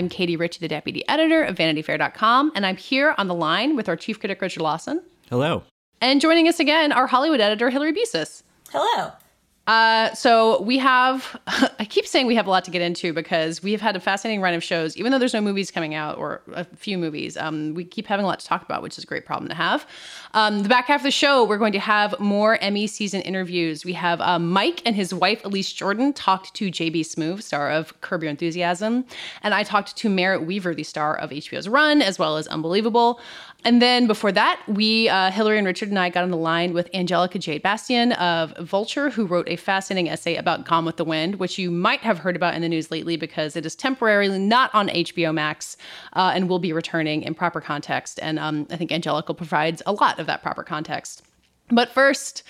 I'm Katie Ritchie, the deputy editor of VanityFair.com, and I'm here on the line with our chief critic, Richard Lawson. Hello. And joining us again, our Hollywood editor, Hillary Busis. Hello. Uh, so we have, I keep saying we have a lot to get into because we have had a fascinating run of shows, even though there's no movies coming out or a few movies. Um, we keep having a lot to talk about, which is a great problem to have. Um, the back half of the show, we're going to have more Emmy season interviews. We have uh, Mike and his wife, Elise Jordan, talked to J.B. Smoove, star of Curb Your Enthusiasm. And I talked to Merritt Wever, the star of HBO's Run, as well as Unbelievable. And then before that, we, uh, Hillary and Richard and I got on the line with Angelica Jade Bastien of Vulture, who wrote a fascinating essay about Gone with the Wind, which you might have heard about in the news lately because it is temporarily not on HBO Max uh, and will be returning in proper context. And um, I think Angelica provides a lot of that proper context. But first,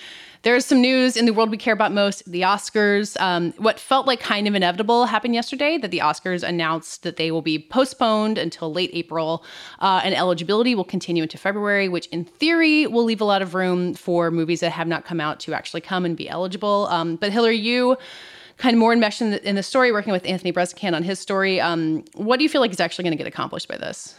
there's some news in the world we care about most the Oscars. Um, what felt like kind of inevitable happened yesterday that the Oscars announced that they will be postponed until late April, uh, and eligibility will continue into February, which in theory will leave a lot of room for movies that have not come out to actually come and be eligible. Um, but Hillary, you kind of more enmeshed in the, in the story, working with Anthony Breznican on his story. Um, what do you feel like is actually going to get accomplished by this?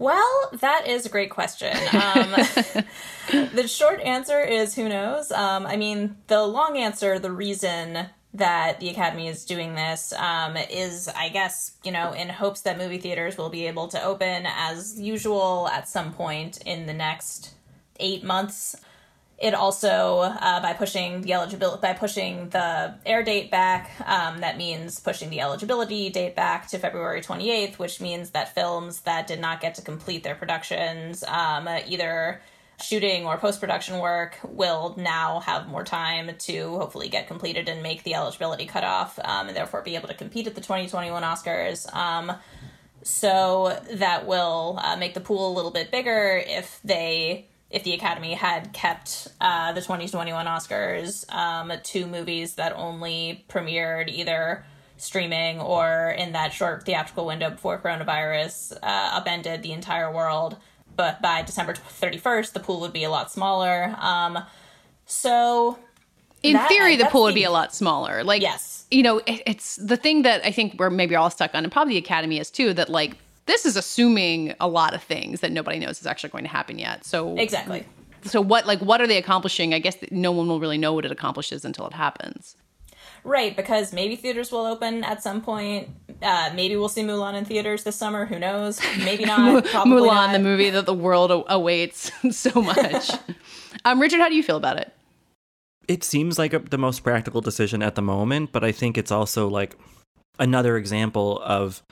Well, that is a great question. Um, the short answer is who knows. Um, I mean, the long answer, the reason that the Academy is doing this um, is, I guess, you know, in hopes that movie theaters will be able to open as usual at some point in the next eight months. It also, uh, by pushing the eligibility, by pushing the air date back, um, that means pushing the eligibility date back to February 28th, which means that films that did not get to complete their productions, um, either shooting or post production work, will now have more time to hopefully get completed and make the eligibility cutoff, um, and therefore be able to compete at the 2021 Oscars. Um, so that will uh, make the pool a little bit bigger if they if the Academy had kept uh, the 2021 Oscars um, to movies that only premiered either streaming or in that short theatrical window before coronavirus uh, upended the entire world. But by December 31st, the pool would be a lot smaller. Um, so. In that, theory, the that's pool would be a lot smaller. Like, Yes. you know, it, it's the thing that I think we're maybe all stuck on, and probably the Academy is too, that like this is assuming a lot of things that nobody knows is actually going to happen yet. So Exactly. So what like what are they accomplishing? I guess that no one will really know what it accomplishes until it happens. Right, because maybe theaters will open at some point. Uh, maybe we'll see Mulan in theaters this summer. Who knows? Maybe not. Mulan, not. the movie that the world awaits so much. um, Richard, how do you feel about it? It seems like a, the most practical decision at the moment, but I think it's also like another example of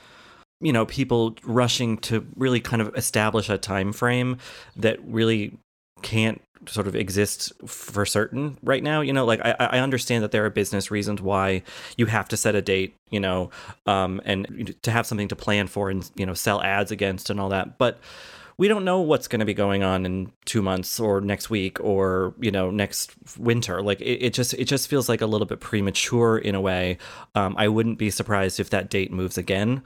you know people rushing to really kind of establish a time frame that really can't sort of exist for certain right now you know like i, I understand that there are business reasons why you have to set a date you know um, and to have something to plan for and you know sell ads against and all that but we don't know what's going to be going on in two months or next week or you know next winter like it, it just it just feels like a little bit premature in a way. Um, i wouldn't be surprised if that date moves again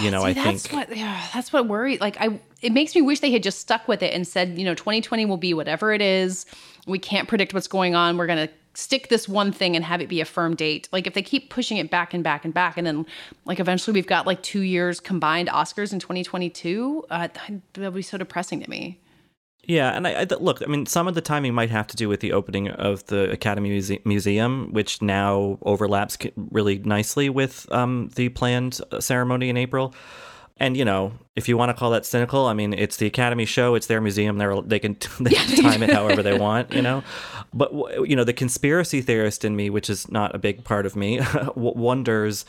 you know See, i that's think what yeah, that's what worries. Like I, it makes me wish they had just stuck with it and said, you know, 2020 will be whatever it is. We can't predict what's going on. We're gonna stick this one thing and have it be a firm date. Like if they keep pushing it back and back and back, and then like eventually we've got like two years combined Oscars in 2022, uh, that would be so depressing to me. Yeah, and I, I look. I mean, some of the timing might have to do with the opening of the Academy Muse- Museum, which now overlaps really nicely with um, the planned uh, ceremony in April. And you know, if you want to call that cynical, I mean, it's the Academy show, it's their museum. They're they can they can time it however they want, you know. But you know, the conspiracy theorist in me, which is not a big part of me, wonders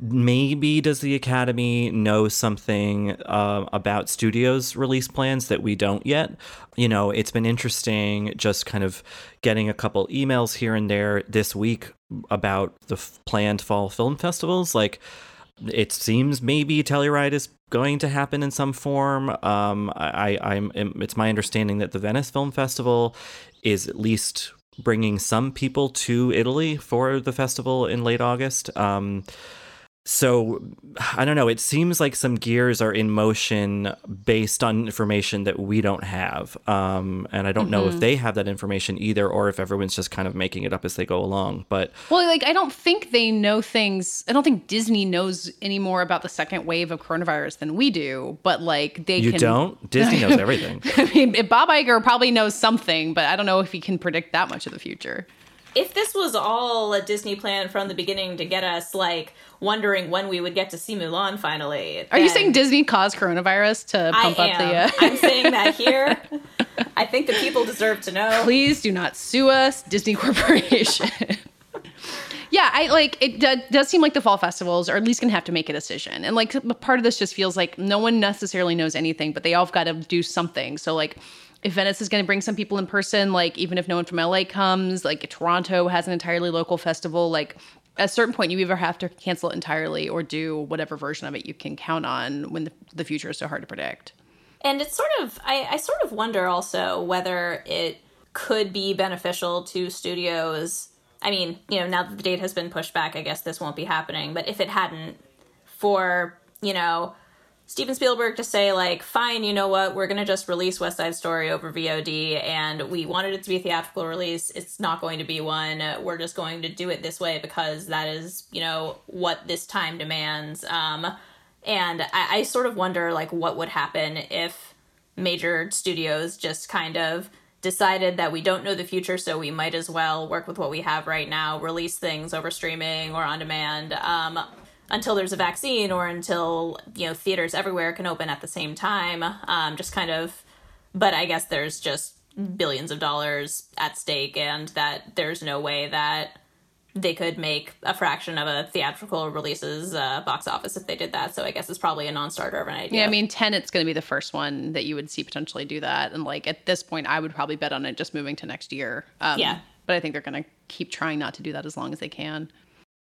maybe does the academy know something uh, about studios release plans that we don't yet you know it's been interesting just kind of getting a couple emails here and there this week about the f- planned fall film festivals like it seems maybe Telluride is going to happen in some form. Um, I, I'm. It's my understanding that the Venice Film Festival is at least bringing some people to Italy for the festival in late August. Um, so I don't know. It seems like some gears are in motion based on information that we don't have, um, and I don't mm-hmm. know if mm-hmm. they have that information either, or if everyone's just kind of making it up as they go along. But well, like I don't think they know things. I don't think Disney knows any more about the second wave of coronavirus than we do. But like they you can... don't. Disney knows everything. I mean, Bob Iger probably knows something, but I don't know if he can predict that much of the future if this was all a Disney plan from the beginning to get us like wondering when we would get to see Mulan finally. Are you saying Disney caused coronavirus to pump I up the? Uh... I'm saying that here. I think the people deserve to know. Please do not sue us, Disney Corporation. yeah, I like it. D- does seem like the fall festivals are at least gonna have to make a decision, and like part of this just feels like no one necessarily knows anything, but they all have got to do something. So like if Venice is going to bring some people in person, like even if no one from LA comes, like Toronto has an entirely local festival, like at a certain point you either have to cancel it entirely or do whatever version of it you can count on when the, the future is so hard to predict. And it's sort of, I, I sort of wonder also whether it could be beneficial to studios. I mean, you know, now that the date has been pushed back, I guess this won't be happening. But if it hadn't, for, you know, Steven Spielberg to say like, fine, you know what, we're gonna just release West Side Story over VOD, and we wanted it to be a theatrical release. It's not going to be one. We're just going to do it this way because that is, you know, what this time demands. Um, and I, I sort of wonder like what would happen if major studios just kind of decided that we don't know the future, so we might as well work with what we have right now, release things over streaming or on demand. Um, until there's a vaccine or until you know theaters everywhere can open at the same time um, just kind of but i guess there's just billions of dollars at stake and that there's no way that they could make a fraction of a theatrical releases uh, box office if they did that. So I guess it's probably a non-starter of an idea. Yeah, I mean, Tenet's going to be the first one that you would see potentially do that, and like at this point, I would probably bet on it just moving to next year. Um, yeah, but I think they're going to keep trying not to do that as long as they can.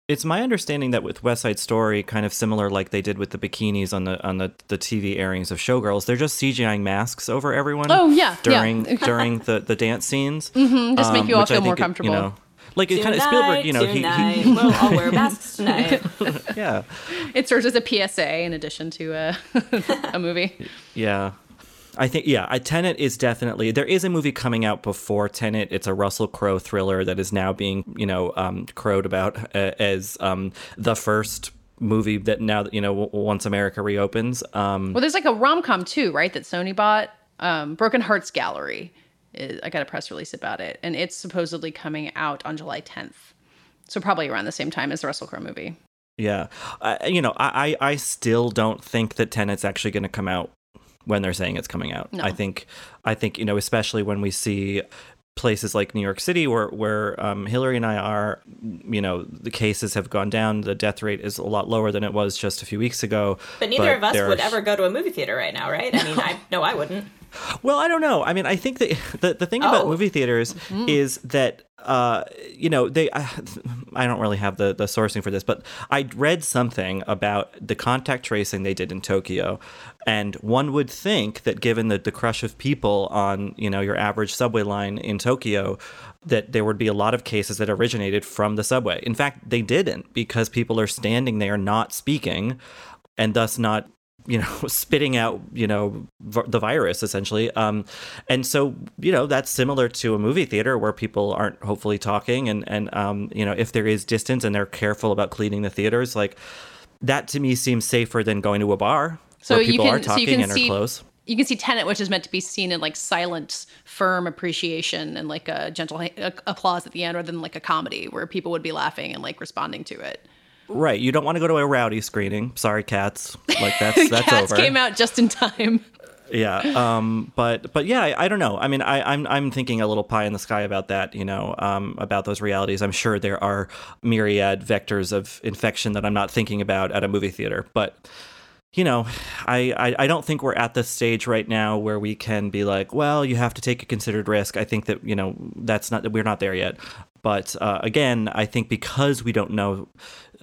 It's my understanding that with West Side Story, kind of similar like they did with the bikinis on the on the, the TV airings of Showgirls, they're just CGIing masks over everyone. Oh yeah, during yeah. during the, the dance scenes. Mm-hmm, just um, make you all feel more comfortable. you know, like it kind of Spielberg, you know, tonight, he, he we'll all wear masks tonight. yeah, it serves as a PSA in addition to a a movie. Yeah, I think yeah, a Tenet is definitely there is a movie coming out before Tenet. It's a Russell Crowe thriller that is now being you know um, crowed about uh, as um, the first movie that now that you know once America reopens. Um, well, there's like a rom com too, right? That Sony bought, um, Broken Hearts Gallery. I got a press release about it, and it's supposedly coming out on July 10th. So probably around the same time as the Russell Crowe movie. Yeah, uh, you know, I I still don't think that Tenet's actually going to come out when they're saying it's coming out. No. I think I think you know especially when we see places like New York City where where um, Hillary and I are, you know, the cases have gone down. The death rate is a lot lower than it was just a few weeks ago. But neither but of us would ever go to a movie theater right now, right? I mean, I no, I wouldn't. Well, I don't know. I mean, I think that the the thing oh. about movie theaters mm-hmm. is that uh, you know, they. I, I don't really have the the sourcing for this, but I read something about the contact tracing they did in Tokyo, and one would think that given the the crush of people on you know your average subway line in Tokyo, that there would be a lot of cases that originated from the subway. In fact, they didn't because people are standing there not speaking and thus not you know spitting out you know v- the virus essentially um and so you know that's similar to a movie theater where people aren't hopefully talking and and um you know if there is distance and they're careful about cleaning the theaters like that to me seems safer than going to a bar so where people can, are talking so and see, are close you can see Tenet, which is meant to be seen in like silent, firm appreciation and like a gentle applause at the end, rather than like a comedy where people would be laughing and like responding to it. Right. You don't want to go to a rowdy screening. Sorry, cats. Like that's that's Cats over. came out just in time. Yeah. Um. But but yeah. I, I don't know. I mean, I, I'm I'm thinking a little pie in the sky about that. You know. Um. About those realities. I'm sure there are myriad vectors of infection that I'm not thinking about at a movie theater. But you know, I, I, I don't think we're at the stage right now where we can be like, well, you have to take a considered risk. I think that you know that's not that we're not there yet. But uh, again, I think because we don't know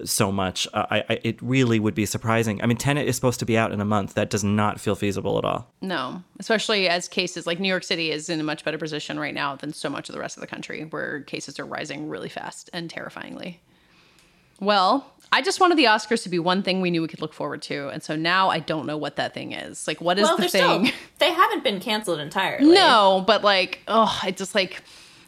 so much, uh, I, I it really would be surprising. I mean, Tenet is supposed to be out in a month. That does not feel feasible at all. No, especially as cases like New York City is in a much better position right now than so much of the rest of the country, where cases are rising really fast and terrifyingly. Well, I just wanted the Oscars to be one thing we knew we could look forward to, and so now I don't know what that thing is. Like, what is well, the thing? still they haven't been canceled entirely. No, but like, oh, I just like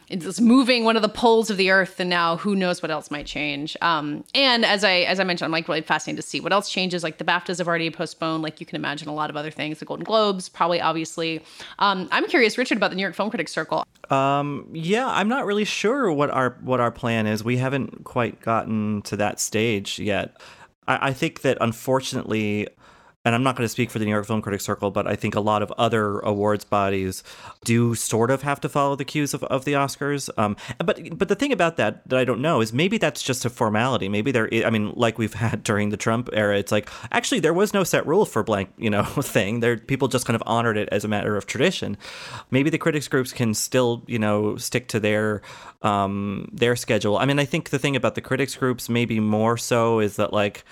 it's moving one of the poles of the earth, and now who knows what else might change. Um, and as I as I mentioned, I'm like really fascinated to see what else changes. Like the BAFTAs have already postponed. Like you can imagine a lot of other things. The Golden Globes, probably, obviously. Um, I'm curious, Richard, about the New York Film Critics Circle. Um, yeah, I'm not really sure what our what our plan is. We haven't quite gotten to that stage yet. I, I think that unfortunately, and I'm not going to speak for the New York Film Critics Circle, but I think a lot of other awards bodies do sort of have to follow the cues of, of the Oscars. Um, but but the thing about that that I don't know is maybe that's just a formality. Maybe there, I mean, like we've had during the Trump era, it's like actually there was no set rule for blank, you know, thing. There people just kind of honored it as a matter of tradition. Maybe the critics groups can still, you know, stick to their um, their schedule. I mean, I think the thing about the critics groups maybe more so is that like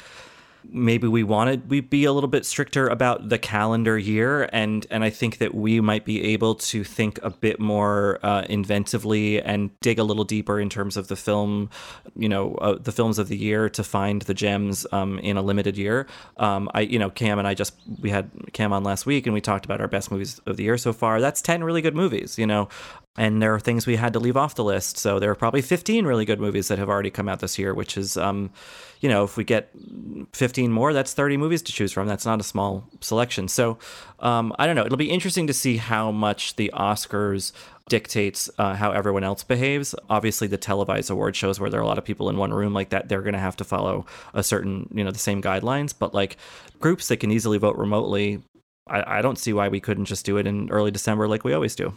maybe we wanted we be a little bit stricter about the calendar year and and I think that we might be able to think a bit more uh, inventively and dig a little deeper in terms of the film you know uh, the films of the year to find the gems um, in a limited year. Um, I you know Cam and I just we had Cam on last week and we talked about our best movies of the year so far. That's 10 really good movies you know and there are things we had to leave off the list. So there are probably 15 really good movies that have already come out this year, which is, um, you know, if we get 15 more, that's 30 movies to choose from. That's not a small selection. So um, I don't know. It'll be interesting to see how much the Oscars dictates uh, how everyone else behaves. Obviously, the televised award shows where there are a lot of people in one room like that, they're going to have to follow a certain, you know, the same guidelines. But like groups that can easily vote remotely, I, I don't see why we couldn't just do it in early December like we always do.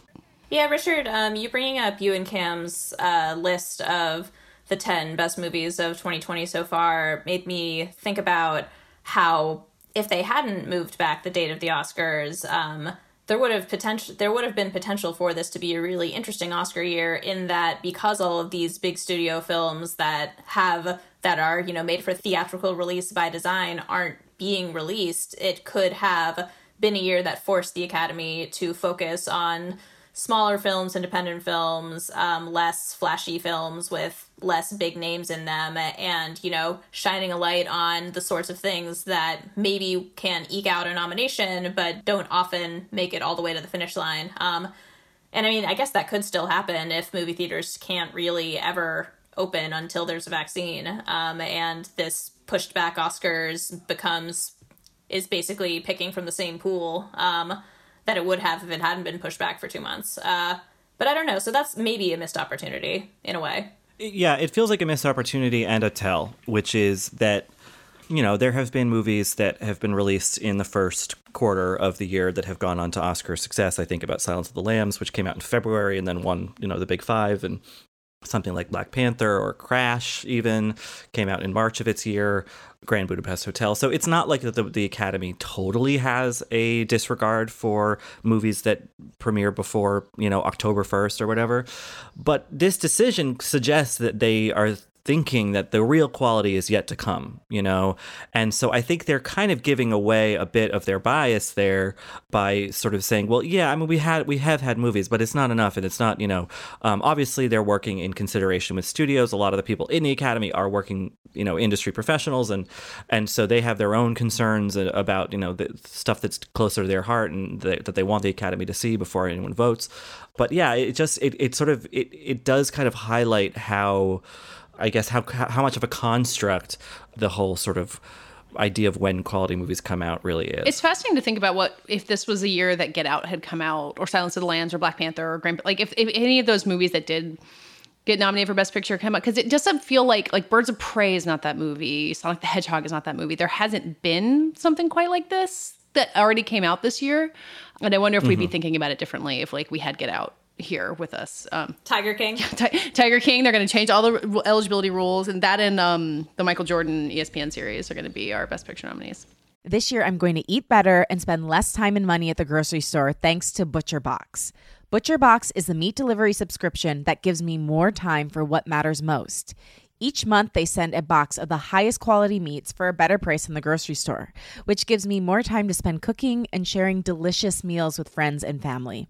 Yeah, Richard, um, you bringing up you and Cam's uh, list of the 10 best movies of 2020 so far made me think about how if they hadn't moved back the date of the Oscars, um, there would have potential there would have been potential for this to be a really interesting Oscar year in that because all of these big studio films that have that are, you know, made for theatrical release by design aren't being released, it could have been a year that forced the Academy to focus on smaller films, independent films, um, less flashy films with less big names in them, and you know, shining a light on the sorts of things that maybe can eke out a nomination, but don't often make it all the way to the finish line. Um, and I mean, I guess that could still happen if movie theaters can't really ever open until there's a vaccine, um, and this pushed back Oscars becomes is basically picking from the same pool. Um, that it would have if it hadn't been pushed back for two months. Uh, but I don't know. So that's maybe a missed opportunity in a way. Yeah, it feels like a missed opportunity and a tell, which is that you know there have been movies that have been released in the first quarter of the year that have gone on to Oscar success. I think about Silence of the Lambs, which came out in February and then won you know the Big Five, and something like Black Panther or Crash even came out in March of its year. Grand Budapest Hotel. So it's not like the, the Academy totally has a disregard for movies that premiere before, you know, October 1st or whatever. But this decision suggests that they are thinking that the real quality is yet to come, you know? And so I think they're kind of giving away a bit of their bias there by sort of saying, well, yeah, I mean, we had, we have had movies, but it's not enough. And it's not, you know, um, obviously they're working in consideration with studios. A lot of the people in the Academy are working, you know, industry professionals. And, and so they have their own concerns about, you know, the stuff that's closer to their heart and the, that they want the Academy to see before anyone votes. But yeah, it just, it, it sort of, it, it does kind of highlight how, I guess how how much of a construct the whole sort of idea of when quality movies come out really is. It's fascinating to think about what if this was a year that Get Out had come out, or Silence of the Lambs, or Black Panther, or Grand. Like if, if any of those movies that did get nominated for Best Picture come out because it doesn't feel like like Birds of Prey is not that movie, Sonic the Hedgehog is not that movie. There hasn't been something quite like this that already came out this year, and I wonder if we'd be mm-hmm. thinking about it differently if like we had Get Out here with us. Um, Tiger King. Ti- Tiger King, they're going to change all the r- eligibility rules, and that and um, the Michael Jordan ESPN series are going to be our Best Picture nominees. This year, I'm going to eat better and spend less time and money at the grocery store thanks to Butcher Box. Butcher Box is the meat delivery subscription that gives me more time for what matters most. Each month, they send a box of the highest quality meats for a better price in the grocery store, which gives me more time to spend cooking and sharing delicious meals with friends and family.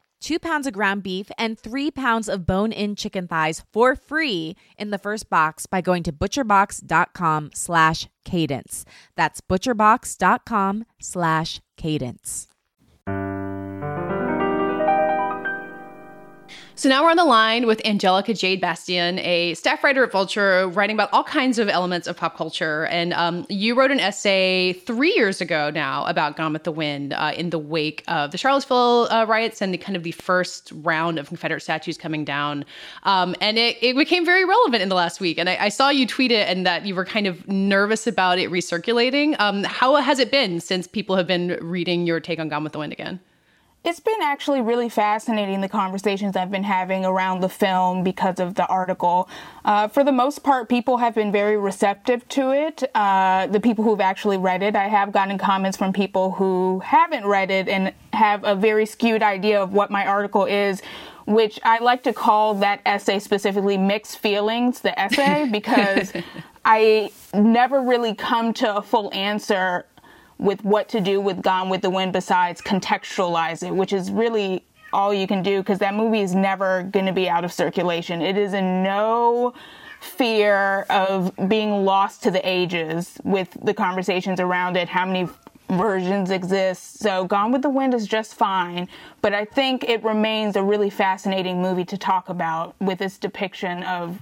two pounds of ground beef, and three pounds of bone-in chicken thighs for free in the first box by going to butcherbox.com slash cadence. That's butcherbox.com slash cadence. So now we're on the line with Angelica Jade Bastien, a staff writer at Vulture, writing about all kinds of elements of pop culture. And um, you wrote an essay three years ago now about Gone with the Wind uh, in the wake of the Charlottesville uh, riots and the kind of the first round of Confederate statues coming down. Um, and it, it became very relevant in the last week. And I, I, saw you tweet it and that you were kind of nervous about it recirculating. Um, how has it been since people have been reading your take on Gone with the Wind again? It's been actually really fascinating the conversations I've been having around the film because of the article. Uh, for the most part, people have been very receptive to it. Uh, the people who've actually read it, I have gotten comments from people who haven't read it and have a very skewed idea of what my article is, which I like to call that essay specifically mixed feelings, the essay, because I never really come to a full answer with what to do with Gone with the Wind besides contextualize it, which is really all you can do because that movie is never going to be out of circulation. It is in no fear of being lost to the ages with the conversations around it, how many versions exist. So Gone with the Wind is just fine, but I think it remains a really fascinating movie to talk about with its depiction of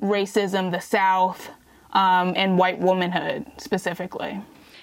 racism, the South, um, and white womanhood specifically.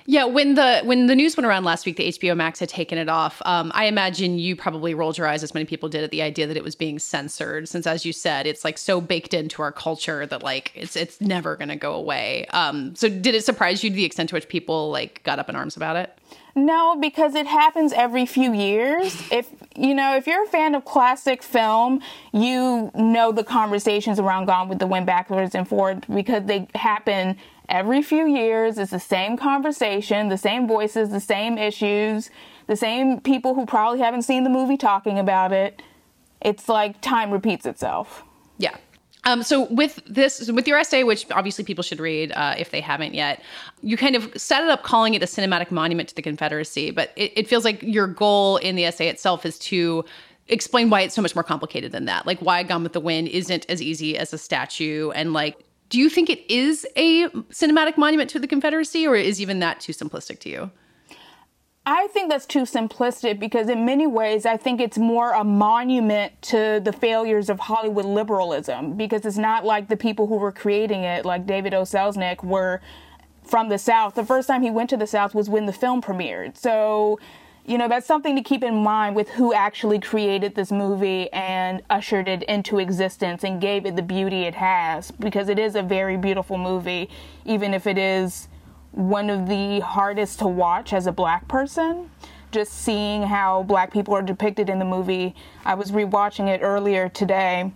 Yeah, when the when the news went around last week, the HBO Max had taken it off. Um, I imagine you probably rolled your eyes, as many people did, at the idea that it was being censored. Since, as you said, it's like so baked into our culture that like it's it's never going to go away. Um, so, did it surprise you to the extent to which people like got up in arms about it? No, because it happens every few years. If you know, if you're a fan of classic film, you know the conversations around Gone with the Wind backwards and forward because they happen every few years. It's the same conversation, the same voices, the same issues, the same people who probably haven't seen the movie talking about it. It's like time repeats itself. Yeah. Um, so with this, with your essay, which obviously people should read uh, if they haven't yet, you kind of set it up calling it a cinematic monument to the Confederacy. But it, it feels like your goal in the essay itself is to explain why it's so much more complicated than that. Like why Gone with the Wind isn't as easy as a statue, and like do you think it is a cinematic monument to the Confederacy, or is even that too simplistic to you? I think that's too simplistic because, in many ways, I think it's more a monument to the failures of Hollywood liberalism because it's not like the people who were creating it, like David O. Selznick, were from the South. The first time he went to the South was when the film premiered. So, you know, that's something to keep in mind with who actually created this movie and ushered it into existence and gave it the beauty it has because it is a very beautiful movie, even if it is one of the hardest to watch as a black person. Just seeing how black people are depicted in the movie. I was rewatching it earlier today,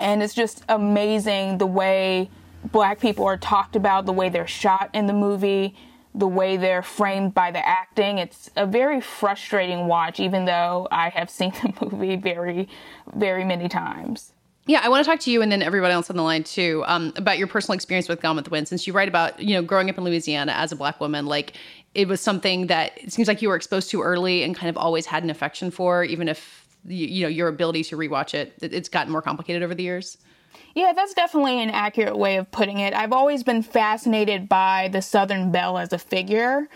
and it's just amazing the way black people are talked about, the way they're shot in the movie, the way they're framed by the acting. It's a very frustrating watch, even though I have seen the movie very, very many times. Yeah, I want to talk to you and then everybody else on the line too um, about your personal experience with Gone with the Wind. Since you write about you know growing up in Louisiana as a black woman, like it was something that it seems like you were exposed to early and kind of always had an affection for, even if you, you know your ability to rewatch it, it's gotten more complicated over the years. Yeah, that's definitely an accurate way of putting it. I've always been fascinated by the Southern Belle as a figure.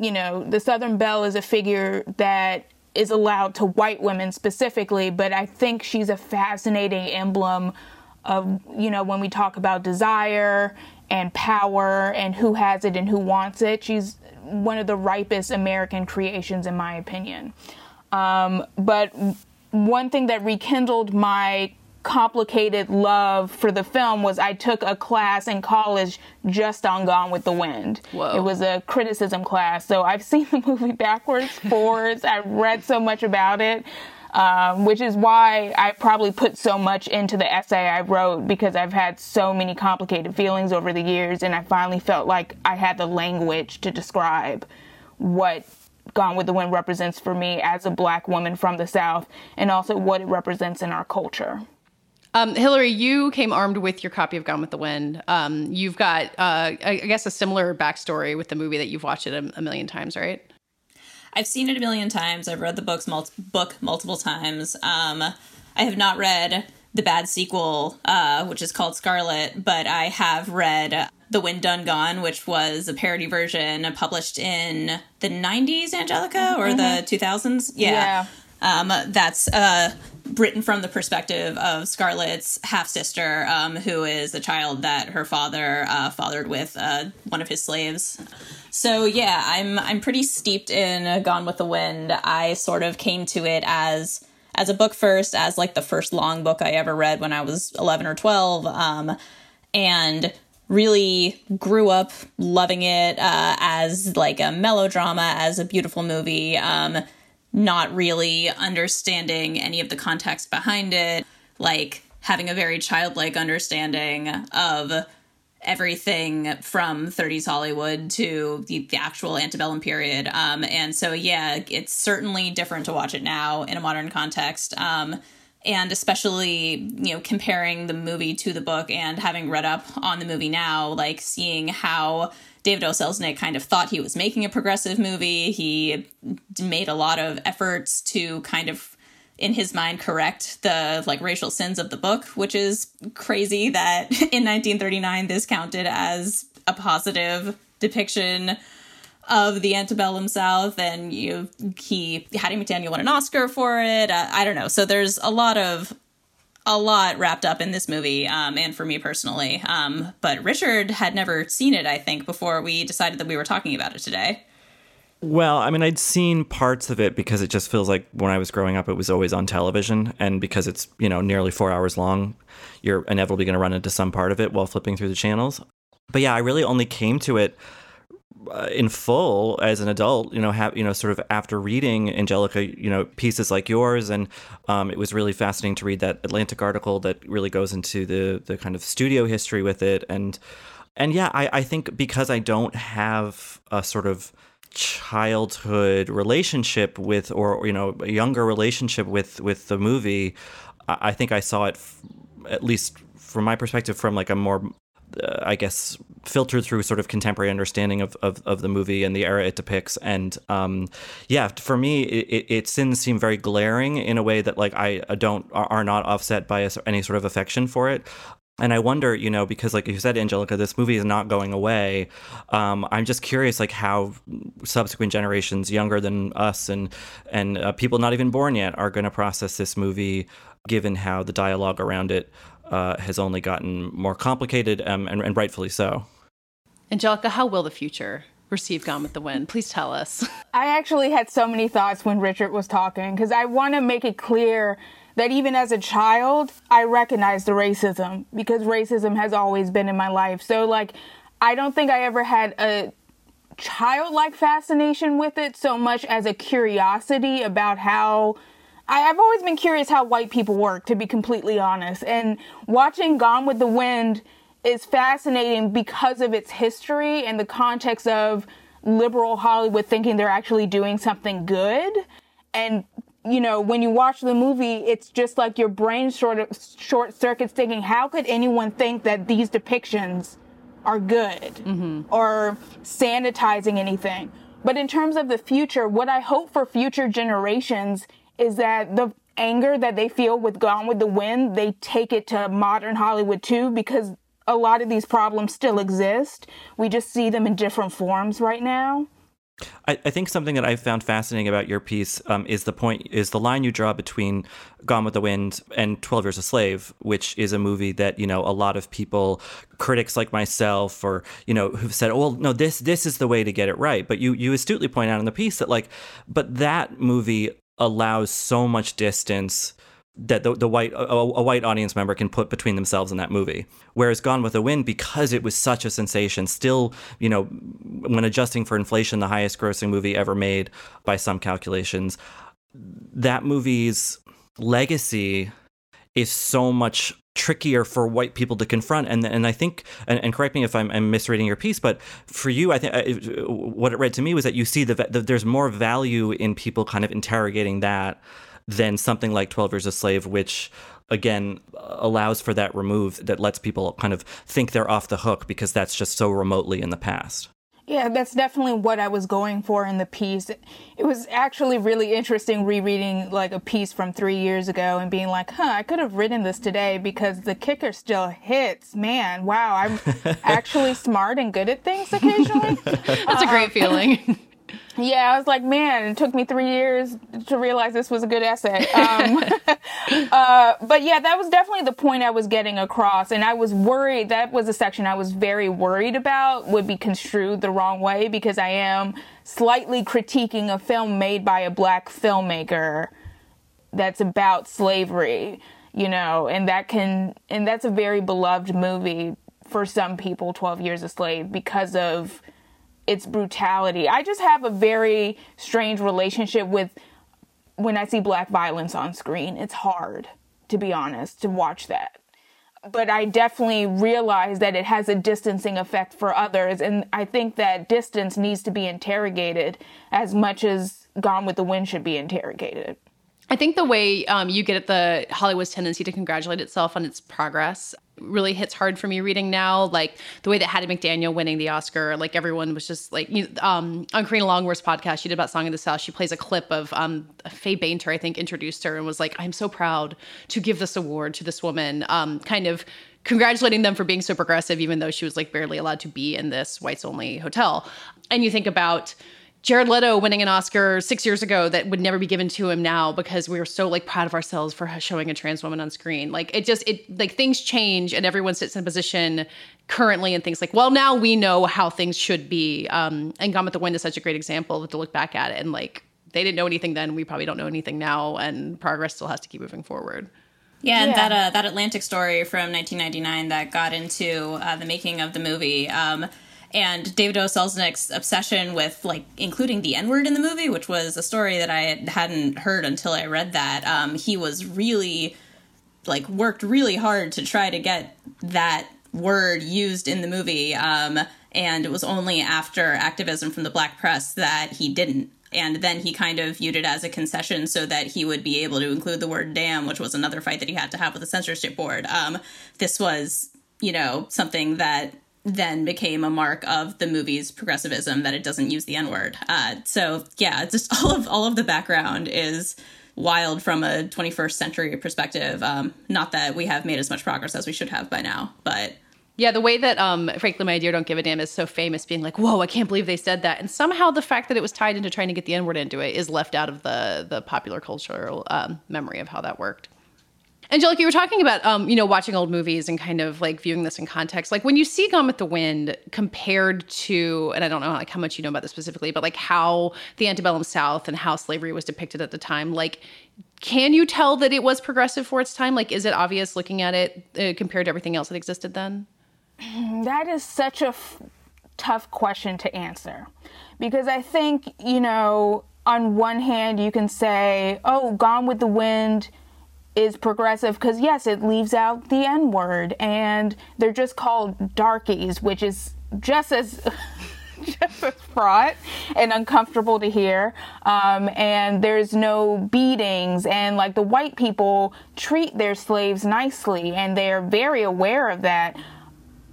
You know, the Southern Belle is a figure that is allowed to white women specifically, but I think she's a fascinating emblem of, you know, when we talk about desire and power and who has it and who wants it. She's one of the ripest American creations, in my opinion. Um, but one thing that rekindled my complicated love for the film was I took a class in college just on Gone with the Wind. Whoa. It was a criticism class. So I've seen the movie backwards, forwards. I've read so much about it. Um, which is why I probably put so much into the essay I wrote because I've had so many complicated feelings over the years, and I finally felt like I had the language to describe what Gone with the Wind represents for me as a black woman from the South, and also what it represents in our culture. Um, Hillary, you came armed with your copy of Gone with the Wind. Um, you've got, uh, I guess, a similar backstory with the movie that you've watched it a, a, million times, right? I've seen it a million times. I've read the books mul- book multiple times. Um, I have not read the bad sequel, uh, which is called Scarlett, but I have read The Wind Done Gone, which was a parody version published in the 90s, Angelica, or mm-hmm. the 2000s. Yeah. yeah. Um, that's uh, written from the perspective of Scarlett's half sister, um, who is a child that her father uh, fathered with uh, one of his slaves. So yeah, I'm I'm pretty steeped in Gone with the Wind. I sort of came to it as as a book first, as like the first long book I ever read when I was 11 or 12, um, and really grew up loving it uh, as like a melodrama, as a beautiful movie. Um, not really understanding any of the context behind it, like having a very childlike understanding of everything from 30s Hollywood to the, the actual antebellum period. Um, and so, yeah, it's certainly different to watch it now in a modern context. Um, and especially, you know, comparing the movie to the book and having read up on the movie now, like seeing how David O. Selznick kind of thought he was making a progressive movie. He made a lot of efforts to kind of in his mind correct the like racial sins of the book, which is crazy that in 1939 this counted as a positive depiction of the antebellum South, and you he Hattie McDaniel won an Oscar for it. Uh, I don't know. So there's a lot of a lot wrapped up in this movie, um, and for me personally. Um, but Richard had never seen it, I think, before we decided that we were talking about it today. Well, I mean, I'd seen parts of it because it just feels like when I was growing up, it was always on television. And because it's, you know, nearly four hours long, you're inevitably going to run into some part of it while flipping through the channels. But yeah, I really only came to it in full as an adult, you know, have you know, sort of after reading Angelica, you know, pieces like yours, and um, it was really fascinating to read that Atlantic article that really goes into the the kind of studio history with it, and and yeah, I, I think because I don't have a sort of childhood relationship with, or you know, a younger relationship with with the movie, I, I think I saw it f- at least from my perspective from like a more uh, I guess, filtered through sort of contemporary understanding of, of, of the movie and the era it depicts. And um, yeah, for me, it, its sins seem very glaring in a way that like I don't are not offset by a, any sort of affection for it. And I wonder, you know, because like you said, Angelica, this movie is not going away. Um, I'm just curious, like how subsequent generations, younger than us, and and uh, people not even born yet, are going to process this movie, given how the dialogue around it uh, has only gotten more complicated, um, and, and rightfully so. Angelica, how will the future receive Gone with the Wind? Please tell us. I actually had so many thoughts when Richard was talking because I want to make it clear that even as a child, I recognized the racism because racism has always been in my life. So, like, I don't think I ever had a childlike fascination with it so much as a curiosity about how I, have always been curious how white people work, to be completely honest. And watching Gone with the Wind is fascinating because of its history and the context of liberal Hollywood thinking they're actually doing something good. And, you know, when you watch the movie, it's just like your brain sort of short circuits thinking, how could anyone think that these depictions are good mm-hmm. or sanitizing anything? But in terms of the future, what I hope for future generations is that the anger that they feel with Gone with the Wind, they take it to modern Hollywood too, because a lot of these problems still exist. We just see them in different forms right now. I, I think something that I found fascinating about your piece um, is the point is the line you draw between Gone with the Wind and Twelve Years a Slave, which is a movie that you know a lot of people, critics like myself, or you know who've said, well, no, this this is the way to get it right. But you you astutely point out in the piece that like, but that movie allows so much distance that the, the white a, a, white audience member can put between themselves and that movie. Whereas Gone with the Wind, because it was such a sensation, still you know when adjusting for inflation, the highest grossing movie ever made by some calculations. That movie's legacy is so much trickier for white people to confront. And and I think and, and correct me if I'm, I'm, misreading your piece but for you I think uh, what it read to me was that you see the, the there's more value in people kind of interrogating that than something like 12 years a slave which again allows for that remove that lets people kind of think they're off the hook because that's just so remotely in the past yeah, that's definitely what I was going for in the piece. It was actually really interesting rereading like a piece from three years ago and being like, huh, I could have written this today because the kicker still hits. Man, wow, I'm actually smart and good at things occasionally. that's a great um, feeling. Yeah, I was like, man, it took me three years to realize this was a good essay. Um, uh, but yeah, that was definitely the point I was getting across. And I was worried, that was a section I was very worried about would be construed the wrong way because I am slightly critiquing a film made by a black filmmaker that's about slavery, you know, and that can, and that's a very beloved movie for some people, 12 Years a Slave, because of its brutality. I just have a very strange relationship with when I see black violence on screen. It's hard, to be honest, to watch that. But I definitely realize that it has a distancing effect for others. And I think that distance needs to be interrogated as much as Gone with the Wind should be interrogated. I think the way um, you get at the Hollywood's tendency to congratulate itself on its progress really hits hard for me reading now. Like the way that Hattie McDaniel winning the Oscar, like everyone was just like, you, um, on Karina Longworth's podcast, she did about Song of the South. She plays a clip of um, Faye Bainter, I think, introduced her and was like, I'm so proud to give this award to this woman, um, kind of congratulating them for being so progressive, even though she was like barely allowed to be in this whites only hotel. And you think about, Jared Leto winning an Oscar six years ago that would never be given to him now because we were so like proud of ourselves for showing a trans woman on screen. Like it just it like things change and everyone sits in a position currently and thinks like, well, now we know how things should be. Um, and Gone with the Wind is such a great example to look back at it and like they didn't know anything then. We probably don't know anything now, and progress still has to keep moving forward. Yeah, and yeah. that uh, that Atlantic story from 1999 that got into uh, the making of the movie. Um, and David O. Selznick's obsession with like including the N word in the movie, which was a story that I hadn't heard until I read that. Um, he was really like worked really hard to try to get that word used in the movie. Um, and it was only after activism from the black press that he didn't. And then he kind of viewed it as a concession so that he would be able to include the word damn, which was another fight that he had to have with the censorship board. Um, this was, you know, something that then became a mark of the movie's progressivism that it doesn't use the N word. Uh, so yeah, just all of all of the background is wild from a 21st century perspective. Um, not that we have made as much progress as we should have by now, but. Yeah, the way that um, Frankly My Dear Don't Give a Damn is so famous, being like, whoa, I can't believe they said that. And somehow the fact that it was tied into trying to get the N word into it is left out of the, the popular cultural um, memory of how that worked. Angelica, you were talking about, um, you know, watching old movies and kind of like viewing this in context. Like when you see Gone with the Wind compared to, and I don't know like how much you know about this specifically, but like how the antebellum South and how slavery was depicted at the time, like can you tell that it was progressive for its time? Like, is it obvious looking at it uh, compared to everything else that existed then? That is such a f- tough question to answer because I think, you know, on one hand, you can say, oh, Gone with the Wind is progressive because yes, it leaves out the N word, and they're just called darkies, which is just as just as fraught and uncomfortable to hear. Um, and there's no beatings, and like the white people treat their slaves nicely, and they're very aware of that.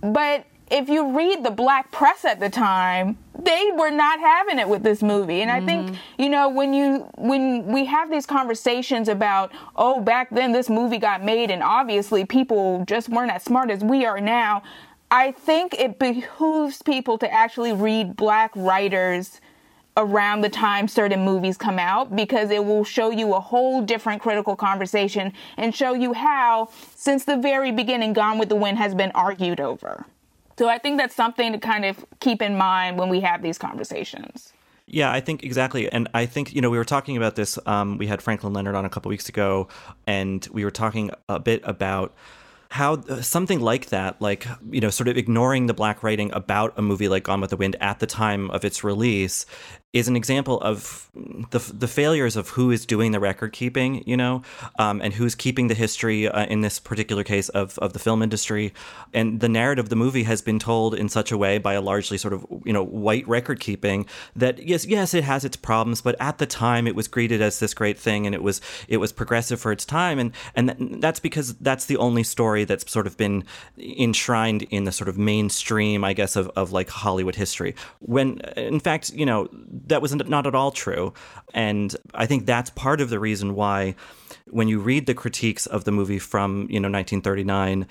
But if you read the black press at the time, they were not having it with this movie. And I think, mm-hmm. you know, when you when we have these conversations about, oh, back then this movie got made and obviously people just weren't as smart as we are now, I think it behooves people to actually read black writers around the time certain movies come out because it will show you a whole different critical conversation and show you how since the very beginning Gone with the Wind has been argued over. So I think that's something to kind of keep in mind when we have these conversations. Yeah, I think exactly. And I think, you know, we were talking about this. Um, we had Franklin Leonard on a couple weeks ago, and we were talking a bit about how uh, something like that, like, you know, sort of ignoring the black writing about a movie like Gone with the Wind at the time of its release is an example of the, the failures of who is doing the record keeping, you know, um, and who's keeping the history uh, in this particular case of, of the film industry. And the narrative of the movie has been told in such a way by a largely sort of, you know, white record keeping that yes, yes, it has its problems, but at the time it was greeted as this great thing and it was it was progressive for its time. And and that's because that's the only story that's sort of been enshrined in the sort of mainstream, I guess, of, of like Hollywood history. When in fact, you know, that was not at all true. And I think that's part of the reason why when you read the critiques of the movie from, you know, 1939,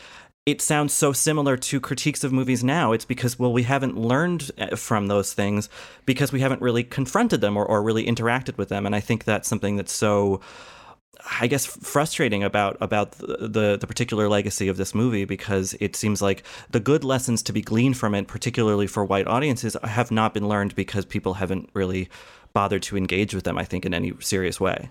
it sounds so similar to critiques of movies now. It's because, well, we haven't learned uh, from those things because we haven't really confronted them or, or really interacted with them. And I think that's something that's so, I guess, frustrating about about the, the, the particular legacy of this movie because it seems like the good lessons to be gleaned from it, particularly for white audiences, have not been learned because people haven't really bothered to engage with them. I think in any serious way.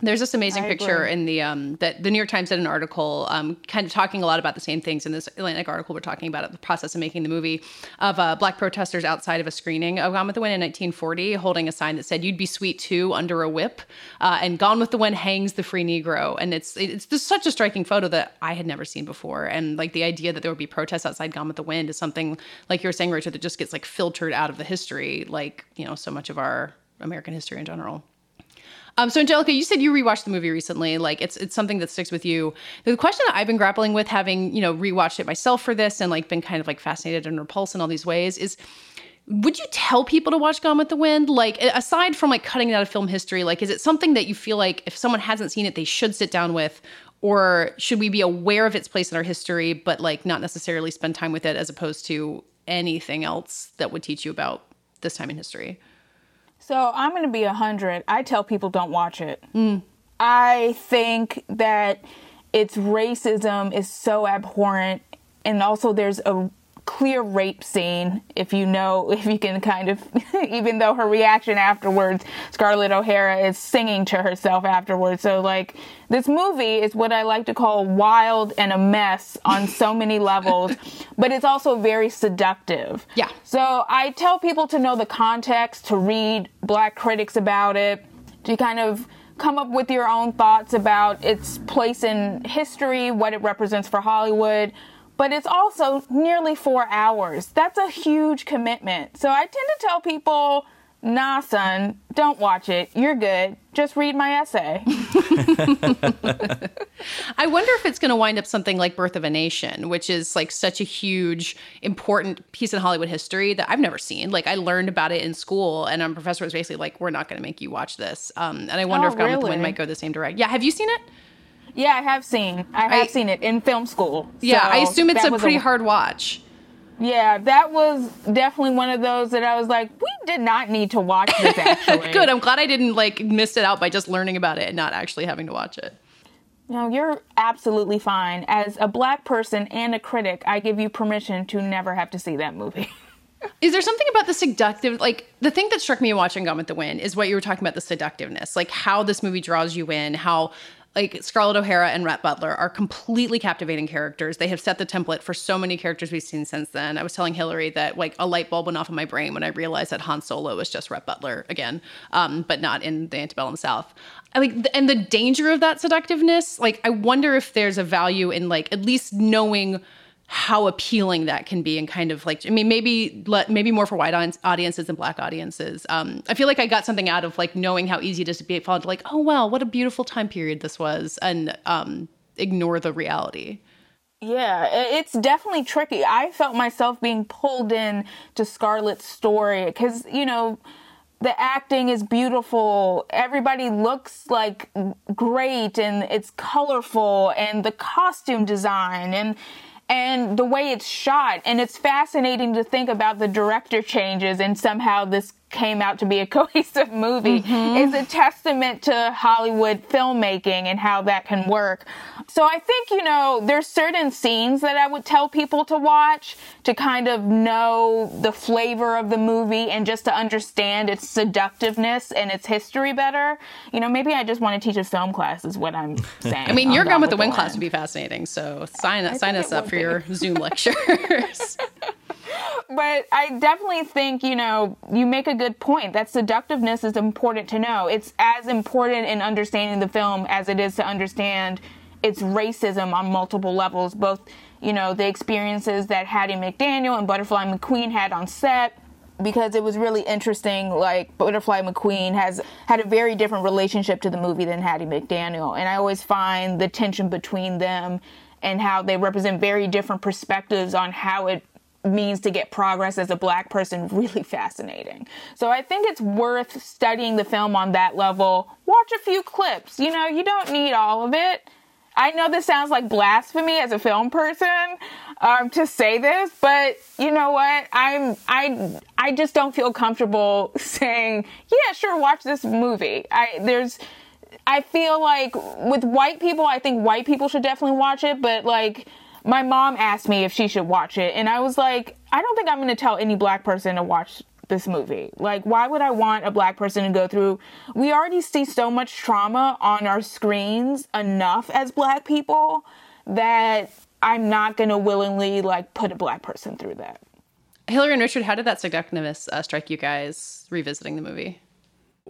There's this amazing I picture agree. in the um, that the New York Times did an article, um, kind of talking a lot about the same things in this Atlantic article. We're talking about the process of making the movie of uh, black protesters outside of a screening of Gone with the Wind in 1940, holding a sign that said "You'd be sweet too" under a whip, uh, and Gone with the Wind hangs the free Negro, and it's it's just such a striking photo that I had never seen before, and like the idea that there would be protests outside Gone with the Wind is something like you were saying, Richard, that just gets like filtered out of the history, like you know so much of our American history in general. Um, so Angelica, you said you rewatched the movie recently. Like it's it's something that sticks with you. The question that I've been grappling with, having you know rewatched it myself for this, and like been kind of like fascinated and repulsed in all these ways, is would you tell people to watch Gone with the Wind? Like aside from like cutting it out of film history, like is it something that you feel like if someone hasn't seen it, they should sit down with? Or should we be aware of its place in our history, but like not necessarily spend time with it as opposed to anything else that would teach you about this time in history? So I'm going to be a hundred. I tell people don't watch it. Mm. I think that its racism is so abhorrent, and also there's a clear rape scene. If you know, if you can kind of, even though her reaction afterwards, Scarlett O'Hara is singing to herself afterwards. So like, this movie is what I like to call wild and a mess on so many levels, but it's also very seductive. Yeah. So I tell people to know the context, to read black critics about it, to kind of come up with your own thoughts about its place in history, what it represents for Hollywood. But it's also nearly four hours. That's a huge commitment. So I tend to tell people, nah, son, don't watch it. You're good. Just read my essay. I wonder if it's going to wind up something like Birth of a Nation, which is like such a huge, important piece in Hollywood history that I've never seen. Like I learned about it in school, and our professor was basically like, "We're not going to make you watch this." Um, and I wonder Oh, if Gone with the Wind might go the same direction. Yeah, have you seen it? Yeah, I have seen. I have I- seen it in film school. Yeah, I assume it's a pretty hard watch. Yeah, that was definitely one of those that I was like, we did not need to watch this actually. Good. I'm glad I didn't like miss it out by just learning about it and not actually having to watch it. No, you're absolutely fine. As a black person and a critic, I give you permission to never have to see that movie. Is there something about the seductive, like the thing that struck me in watching Gone with the Wind is what you were talking about the seductiveness, like how this movie draws you in, how like Scarlett O'Hara and Rhett Butler are completely captivating characters. They have set the template for so many characters we've seen since then. I was telling Hillary that like a light bulb went off in my brain when I realized that Han Solo was just Rhett Butler again, um, but not in the antebellum South. I like, and the danger of that seductiveness. Like, I wonder if there's a value in like at least knowing how appealing that can be and kind of like I mean maybe let maybe more for white audiences than black audiences. Um, I feel like I got something out of like knowing how easy it is to be fall into like oh wow what a beautiful time period this was and um, ignore the reality. Yeah, it's definitely tricky. I felt myself being pulled in to Scarlett's story because you know the acting is beautiful. Everybody looks like great and it's colorful and the costume design and and the way it's shot and it's fascinating to think about the director changes and somehow this came out to be a cohesive movie mm-hmm. is a testament to Hollywood filmmaking and how that can work. So I think, you know, there's certain scenes that I would tell people to watch to kind of know the flavor of the movie and just to understand its seductiveness and its history better. You know, maybe I just want to teach a film class is what I'm saying. I mean, your Gone with the Wind class would be fascinating. So sign sign us up for your Zoom lectures. But I definitely think, you know, you make a good point. That seductiveness is important to know. It's as important in understanding the film as it is to understand its racism on multiple levels, both, you know, the experiences that Hattie McDaniel and Butterfly McQueen had on set because it was really interesting. Like Butterfly McQueen has had a very different relationship to the movie than Hattie McDaniel, and I always find the tension between them and how they represent very different perspectives on how it means to get progress as a black person really fascinating. So I think it's worth studying the film on that level. Watch a few clips. You know, you don't need all of it. I know this sounds like blasphemy as a film person um, to say this, but you know what? I'm I I just don't feel comfortable saying, yeah, sure, watch this movie. I there's I feel like with white people, I think white people should definitely watch it, but like my mom asked me if she should watch it, and I was like, I don't think I'm going to tell any black person to watch this movie. Like, why would I want a black person to go through? We already see so much trauma on our screens enough as black people that I'm not going to willingly like put a black person through that. Hillary and Richard, how did that seductiveness uh, strike you guys revisiting the movie?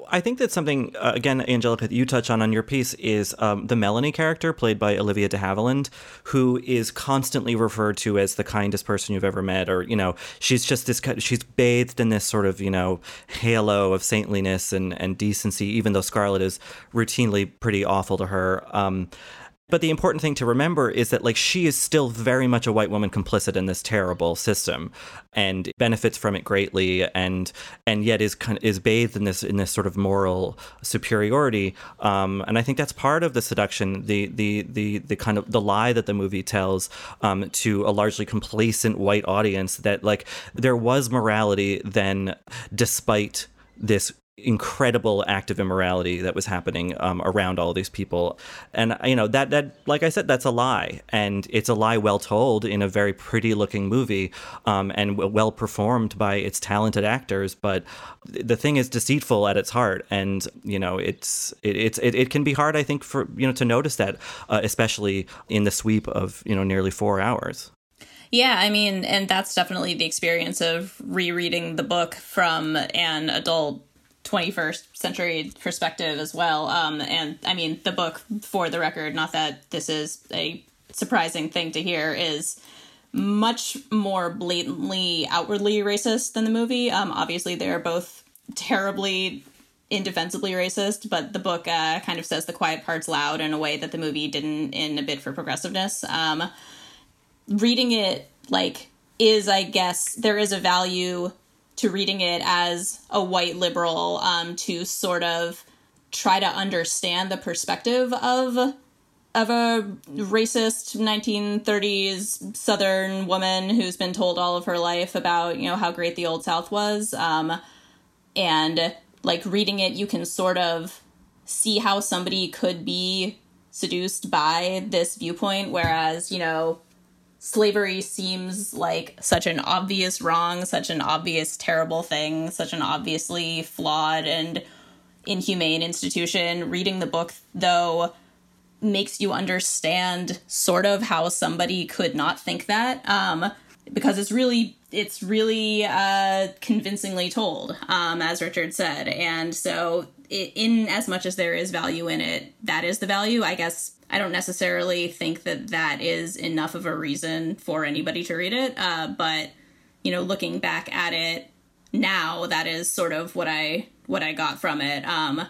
I think that something uh, again, Angelica, that you touch on on your piece is um, the Melanie character played by Olivia De Havilland, who is constantly referred to as the kindest person you've ever met, or you know, she's just this. She's bathed in this sort of you know halo of saintliness and and decency, even though Scarlett is routinely pretty awful to her. Um, but the important thing to remember is that like she is still very much a white woman complicit in this terrible system and benefits from it greatly and and yet is is bathed in this in this sort of moral superiority. Um, and I think that's part of the seduction the the the the kind of the lie that the movie tells um, to a largely complacent white audience that like there was morality then despite this incredible act of immorality that was happening um, around all these people. And you know that that like i said that's a lie. And it's a lie well told in a very pretty looking movie um, and well performed by its talented actors. But the thing is deceitful at its heart. And you know it's it, it's it, it can be hard i think for you know to notice that uh, especially in the sweep of you know nearly four hours. Yeah, I mean, and that's definitely the experience of rereading the book from an adult 21st century perspective as well. Um, and I mean, the book, for the record, not that this is a surprising thing to hear, is much more blatantly outwardly racist than the movie. Um, obviously, they're both terribly indefensibly racist, but the book uh, kind of says the quiet parts loud in a way that the movie didn't in a bid for progressiveness. Um, reading it, like, is, I guess, there is a value to reading it as a white liberal um, to sort of try to understand the perspective of of a racist 1930s southern woman who's been told all of her life about you know how great the old south was um, and like reading it you can sort of see how somebody could be seduced by this viewpoint whereas you know slavery seems like such an obvious wrong, such an obvious terrible thing, such an obviously flawed and inhumane institution. Reading the book, though, makes you understand sort of how somebody could not think that. Um, because it's really it's really uh, convincingly told, um, as Richard said, and so it, in as much as there is value in it, that is the value. I guess I don't necessarily think that that is enough of a reason for anybody to read it. Uh, but you know, looking back at it now, that is sort of what I what I got from it. Um,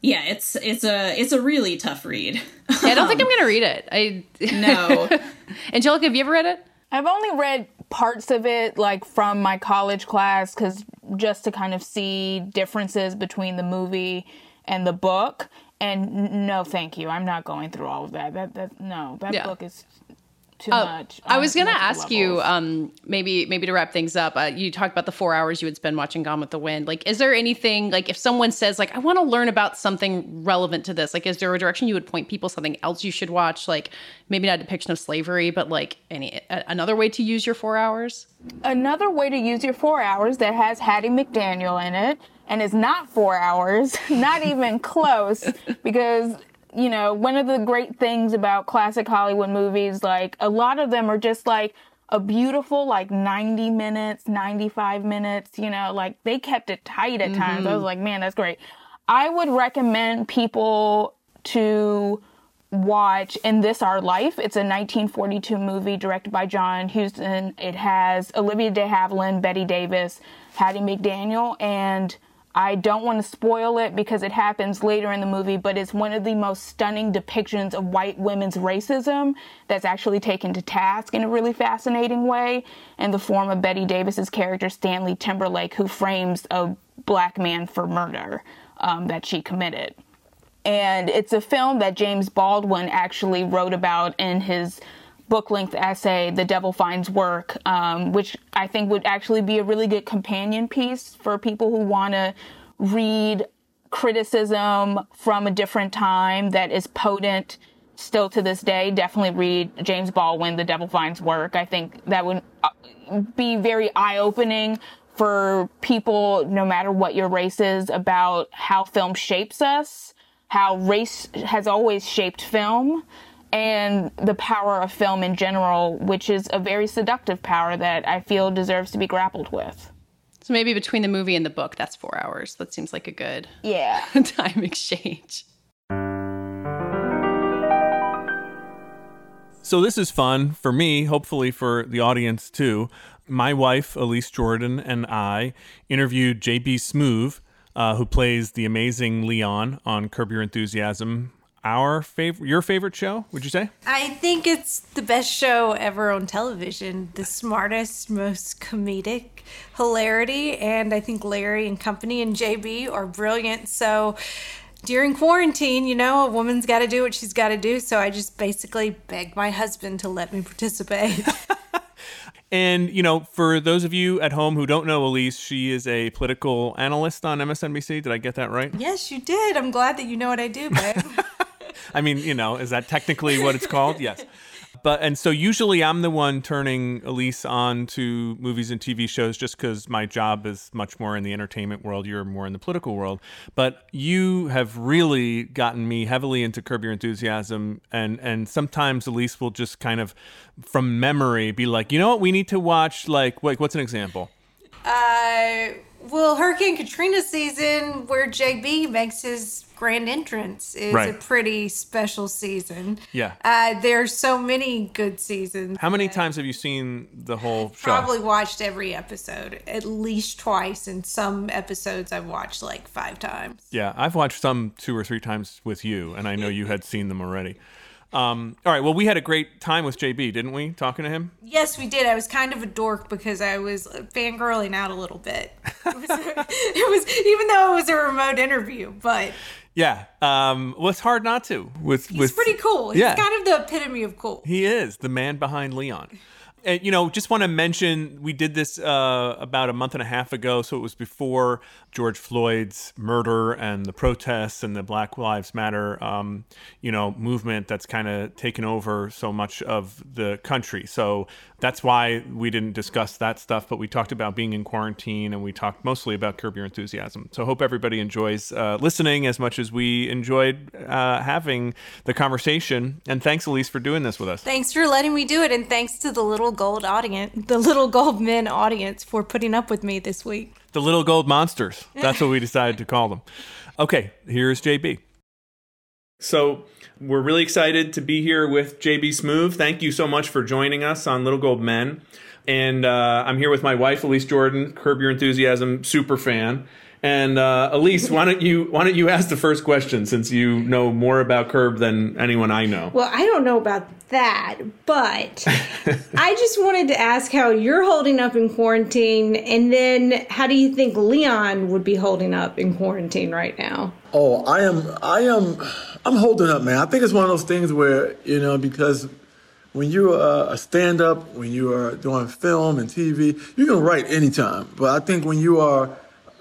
yeah, it's it's a it's a really tough read. Yeah, I don't think I'm gonna read it. I no. Angelica, have you ever read it? I've only read parts of it, like from my college class, because just to kind of see differences between the movie and the book. And no, thank you. I'm not going through all of that. That that no, that Yeah. book is too Uh, much. I was gonna multiple ask you, um, maybe maybe to wrap things up. Uh, you talked about the four hours you would spend watching Gone with the Wind. Like, is there anything like if someone says like I want to learn about something relevant to this? Like, is there a direction you would point people something else you should watch? Like, maybe not a depiction of slavery, but like any a, another way to use your four hours. Another way to use your four hours that has Hattie McDaniel in it and it's not four hours, not even close, because you know one of the great things about classic Hollywood movies, like a lot of them are just like a beautiful like 90 minutes 95 minutes you know like they kept it tight at times i was mm-hmm. like man that's great i would recommend people to watch In This Our Life. It's a 1942 movie directed by John Huston. It has Olivia de Havilland, Bette Davis, Hattie McDaniel, and I don't want to spoil it because it happens later in the movie, but it's one of the most stunning depictions of white women's racism that's actually taken to task in a really fascinating way in the form of Bette Davis's character Stanley Timberlake, who frames a black man for murder um, that she committed. And it's a film that James Baldwin actually wrote about in his book length essay, The Devil Finds Work, um, which I think would actually be a really good companion piece for people who want to read criticism from a different time that is potent still to this day. Definitely read James Baldwin, The Devil Finds Work. I think that would uh, be very eye opening for people, no matter what your race is, about how film shapes us how race has always shaped film and the power of film in general, which is a very seductive power that I feel deserves to be grappled with. So maybe between the movie and the book, that's four hours. That seems like a good Yeah. time exchange. So this is fun for me, hopefully for the audience too. My wife, Elise Jordan, and I interviewed JB Smoove, uh, who plays the amazing Leon on Curb Your Enthusiasm. Our favorite, your favorite show? Would you say? I think it's the best show ever on television. The smartest, most comedic hilarity, and I think Larry and company and JB are brilliant. So during quarantine, you know, a woman's got to do what she's got to do. So I just basically begged my husband to let me participate. And, you know, for those of you at home who don't know Elise, she is a political analyst on MSNBC. Did I get that right? yes, you did. I'm glad that you know what I do, babe. I mean, you know, is that technically what it's called? Yes. But and so usually I'm the one turning Elise on to movies and TV shows just because my job is much more in the entertainment world. You're more in the political world. But you have really gotten me heavily into Curb Your Enthusiasm, and and sometimes Elise will just kind of from memory be like, you know what, we need to watch. Like, wait, what's an example? Uh, well, Hurricane Katrina season, where JB makes his grand entrance, is a pretty special season. Yeah. Uh, there's so many good seasons. How many times have you seen the whole show? Probably watched every episode at least twice, and some episodes I've watched like five times. Yeah, I've watched some two or three times with you, and I know you had seen them already. Um, all right, well, we had a great time with JB, didn't we? Talking to him. Yes, we did. I was kind of a dork because I was fangirling out a little bit. It was, it was even though it was a remote interview, but Yeah. Um, well, it's hard not to. With he's with pretty cool. He's Yeah. kind of the epitome of cool. He is the man behind Leon. And, you know, just want to mention we did this uh, about a month and a half ago. So it was before George Floyd's murder and the protests and the Black Lives Matter, um, you know, movement that's kind of taken over so much of the country. So that's why we didn't discuss that stuff. But we talked about being in quarantine and we talked mostly about Curb Your Enthusiasm. So hope everybody enjoys uh, listening as much as we enjoyed uh, having the conversation. And thanks, Elise, for doing this with us. Thanks for letting me do it, and thanks to the little gold audience, the little gold men audience, for putting up with me this week. The little gold monsters. That's what we decided to call them. Okay, here's JB. So We're really excited to be here with JB Smoove. Thank you so much for joining us on Little Gold Men. And uh, I'm here with my wife, Elise Jordan, Curb Your Enthusiasm super fan. And uh, Elise, why don't you why don't you ask the first question since you know more about Curb than anyone I know? Well, I don't know about that, but I just wanted to ask how you're holding up in quarantine, and then how do you think Leon would be holding up in quarantine right now? Oh, I am, I am, I'm holding up, man. I think it's one of those things where you know because when you're a stand-up, when you are doing film and TV, you can write anytime. But I think when you are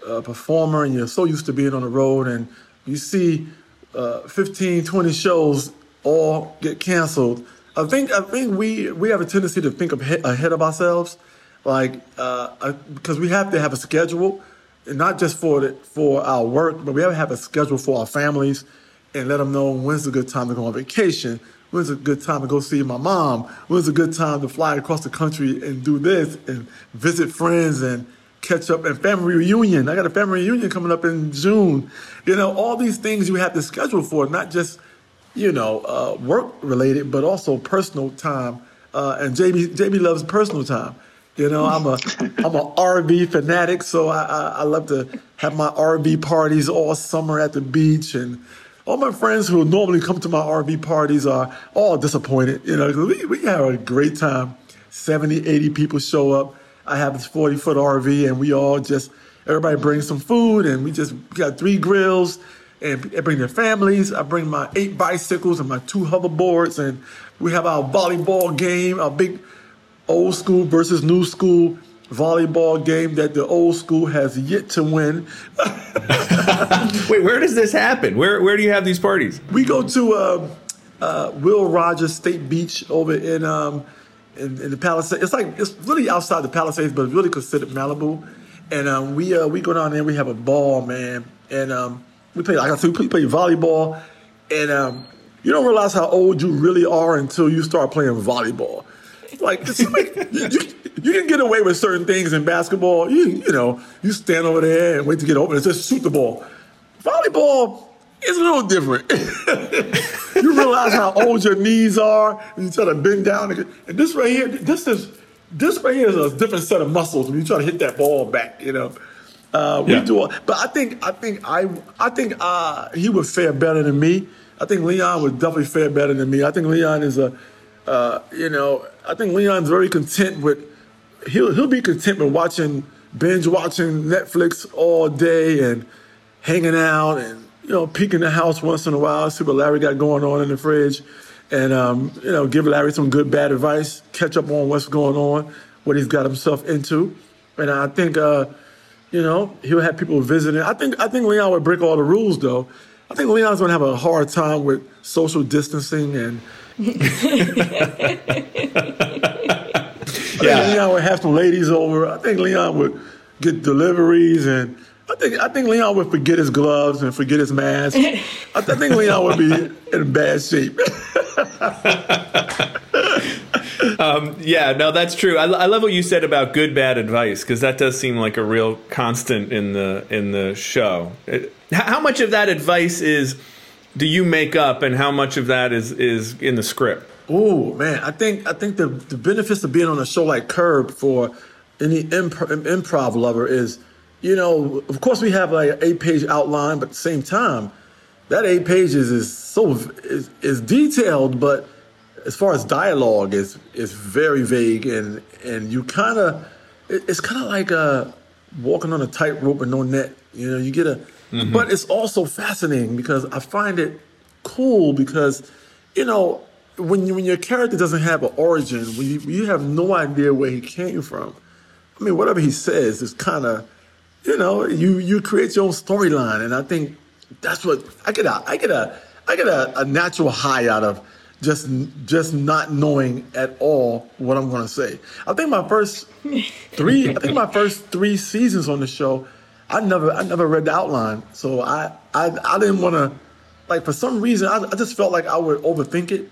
a performer and you're so used to being on the road and you see uh, 15, 20 shows all get canceled, I think I think we we have a tendency to think ahead of ourselves, like uh, because we have to have a schedule, and not just for the, for our work, but we have to have a schedule for our families, and let them know when's a good time to go on vacation, when's a good time to go see my mom, when's a good time to fly across the country and do this and visit friends and catch up and family reunion. I got a family reunion coming up in June. You know, all these things you have to schedule for, not just, you know, uh, work related, but also personal time. Uh, and JB, JB loves personal time. You know, I'm a I'm a RV fanatic, so I, I, I love to have my RV parties all summer at the beach, and all my friends who normally come to my RV parties are all disappointed. You know, we we have a great time. 70, 80 people show up I have this 40 foot RV and we all just, everybody brings some food and we just got three grills and they bring their families. I bring my eight bicycles and my two hoverboards and we have our volleyball game, our big old school versus new school volleyball game that the old school has yet to win. Wait, where does this happen? Where where do you have these parties? We go to uh, uh, Will Rogers State Beach over in um, in, in the Palisades. It's like it's really outside the Palisades, but really considered Malibu. And um, we uh, we go down there, we have a ball, man, and um, we play like I said, we play volleyball, and um, you don't realize how old you really are until you start playing volleyball. Like, like you, you, you, can get away with certain things in basketball. You you know you stand over there and wait to get open and just shoot the ball. Volleyball is a little different. you realize how old your knees are, and you try to bend down. And this right here, this is this right here is a different set of muscles when you try to hit that ball back. You know, uh, we yeah. do. But I think I think I I think uh, he would fare better than me. I think Leon would definitely fare better than me. I think Leon is a, uh, you know, I think Leon's very content with. He'll he'll be content with watching binge watching Netflix all day and hanging out and you know, peeking the house once in a while, see what Larry got going on in the fridge, and um, you know, give Larry some good bad advice, catch up on what's going on, what he's got himself into, and I think, uh, you know, he'll have people visiting. I think I think Leon would break all the rules though. I think Leon's gonna have a hard time with social distancing and. yeah. Leon would have some ladies over. I think Leon would get deliveries and I think I think Leon would forget his gloves and forget his mask. I, think Leon would be in bad shape. um, yeah, no, that's true. I, I, love what you said about good bad advice because that does seem like a real constant in the in the show. It, how much of that advice is do you make up, and how much of that is is in the script? Oh man, I think I think the the benefits of being on a show like Curb for any imp- improv lover is you know, of course we have like an eight page outline, but at the same time, that eight pages is so is, is detailed, but as far as dialogue is is very vague and and you kind of it's kind of like uh, walking on a tightrope with no net. You know, you get a, mm-hmm. but it's also fascinating because I find it cool because you know when you, when your character doesn't have an origin, when you, you have no idea where he came from. I mean, whatever he says is kind of you know, you you create your own storyline, and I think that's what I get a I get a I get a, a natural high out of just just not knowing at all what I'm going to say. I think my first three I think my first three seasons on the show, I never I never read the outline, so I I, I didn't want to like for some reason I, I just felt like I would overthink it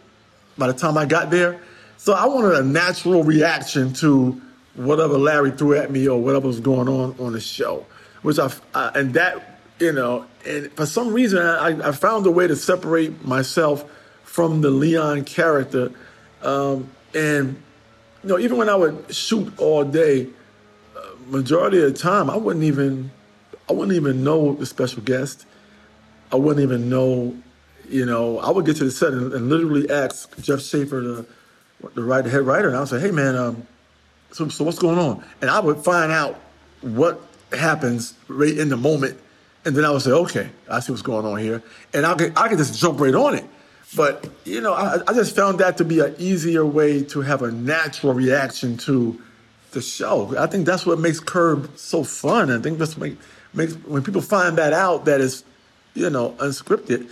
by the time I got there. So I wanted a natural reaction to whatever Larry threw at me or whatever was going on on the show, which I uh, and that you know, and for some reason I, I found a way to separate myself from the Leon character. Um, and you know, even when I would shoot all day, uh, majority of the time I wouldn't even I wouldn't even know the special guest. I wouldn't even know, you know, I would get to the set and, and literally ask Jeff Schaffer, the the writer, head writer, and I would say, "Hey, man, um, so so what's going on?" And I would find out what happens right in the moment, and then I would say, "Okay, I see what's going on here," and I could I could just jump right on it. But you know, I, I just found that to be an easier way to have a natural reaction to the show. I think that's what makes Curb so fun. I think that's what make, makes when people find that out that it's you know unscripted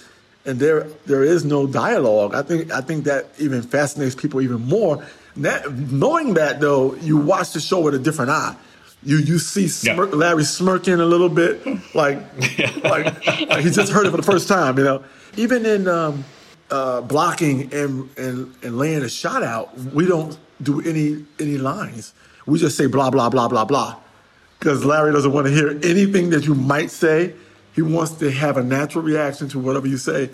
and there there is no dialogue. I think I think that even fascinates people even more. That, knowing that though, you watch the show with a different eye. You you see smirk, Larry smirking a little bit, like like, like he just heard it for the first time. You know, even in um, uh, blocking and, and and laying a shot out, we don't do any any lines. We just say blah blah blah blah blah, because Larry doesn't want to hear anything that you might say. He wants to have a natural reaction to whatever you say,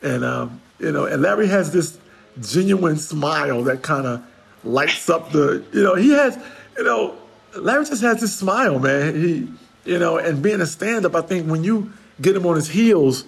and um, you know, and Larry has this genuine smile that kind of lights up the. You know, he has. You know, Larry just has this smile, man. He, you know, and being a stand-up, I think when you get him on his heels,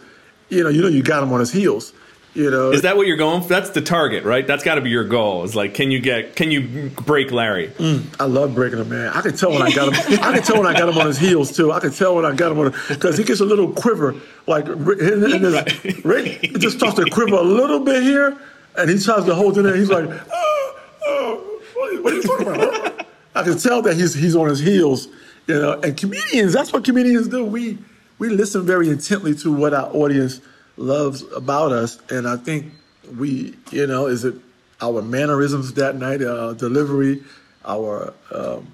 you know, you know, you got him on his heels. You know, Is that what you're going for? That's the target, right? That's got to be your goal. Is like, can you get, can you break Larry? Mm, I love breaking him, man. I can tell when I got him. I can tell when I got him on his heels too. I can tell when I got him on because he gets a little quiver, like in his, right, it just starts to quiver a little bit here, and he tries to hold it in. He's like, oh, oh, what, what are you talking about? I can tell that he's he's on his heels, you know. And comedians, that's what comedians do. We we listen very intently to what our audience loves about us, and I think we, you know, is it our mannerisms that night, uh, delivery, our um,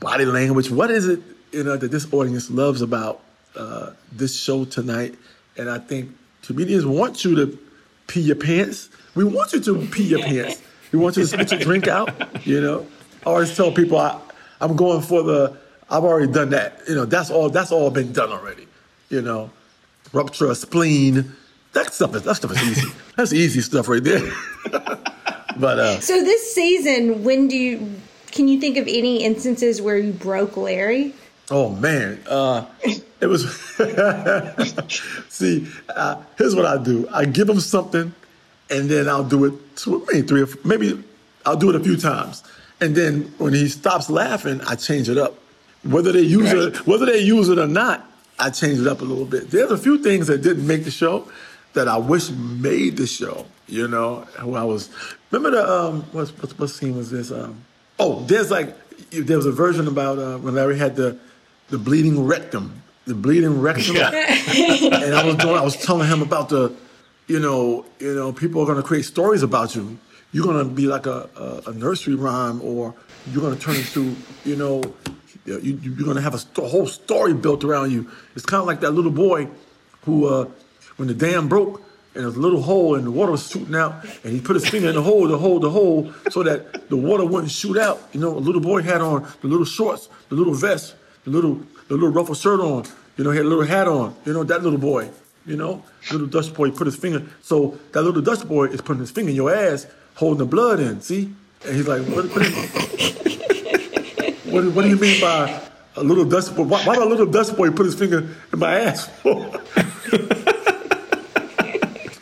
body language. What is it, you know, that this audience loves about uh, this show tonight? And I think comedians want you to pee your pants. We want you to pee your pants. We want you to spit your drink out. You know, I always tell people I, I'm going for the. I've already done that. You know, that's all. That's all been done already. You know, rupture a spleen. That stuff is that stuff is easy. That's easy stuff right there. but uh, So this season, when do you can you think of any instances where you broke Larry? Oh man, uh, it was. See, uh, here's what I do: I give him something, and then I'll do it two, maybe three, or four, maybe I'll do it a few times, and then when he stops laughing, I change it up. Whether they use it, whether they use it or not, I change it up a little bit. There's a few things that didn't make the show that I wish made the show. You know, who I was. Remember the um, what what, what scene was this? Um, oh, there's like there was a version about uh, when Larry had the the bleeding rectum, the bleeding rectum, yeah. and I was doing, I was telling him about the, you know, you know, people are going to create stories about you. You're going to be like a, a, a nursery rhyme, or you're going to turn into, you know, you, you- you're going to have a sto- whole story built around you. It's kind of like that little boy who, uh, when the dam broke. And there was a little hole and the water was shooting out, and he put his finger in the hole to hold the hole so that the water wouldn't shoot out. You know, a little boy had on the little shorts, the little vest, the little the little ruffled shirt on. You know, he had a little hat on. You know, that little boy. You know, little Dutch boy put his finger. So that little Dutch boy is putting his finger in your ass, holding the blood in. See, and he's like, what? What, what, what do you mean by a little Dutch boy? Why, why did a little Dutch boy put his finger in my ass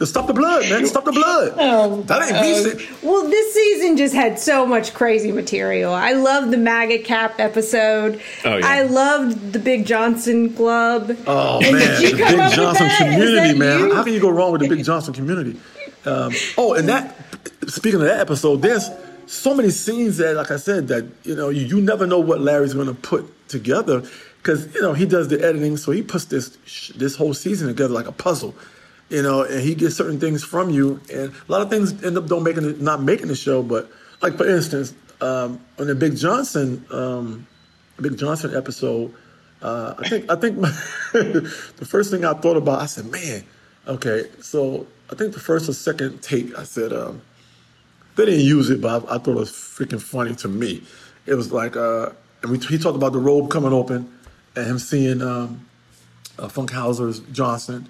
stop the blood, man. Stop the blood. Oh, that ain't me. uh, well, this season just had so much crazy material. I love the MAGA cap episode. Oh, yeah. I loved the Big Johnson Club. Oh And man, the Big Johnson community, man. you? How can you go wrong with the Big Johnson community? Um, oh, and that. Speaking of that episode, there's so many scenes that, like I said, that you know you, you never know what Larry's going to put together because you know he does the editing, so he puts this sh- this whole season together like a puzzle. You know, and he gets certain things from you, and a lot of things end up don't making it, not making the show. But like for instance, um, on the Big Johnson, um, Big Johnson episode, uh, I think I think my, the first thing I thought about, I said, man, okay, so I think the first or second take, I said, um, they didn't use it, but I, I thought it was freaking funny to me. It was like, uh, and we, he talked about the robe coming open and him seeing um, uh, Funkhouser's Johnson,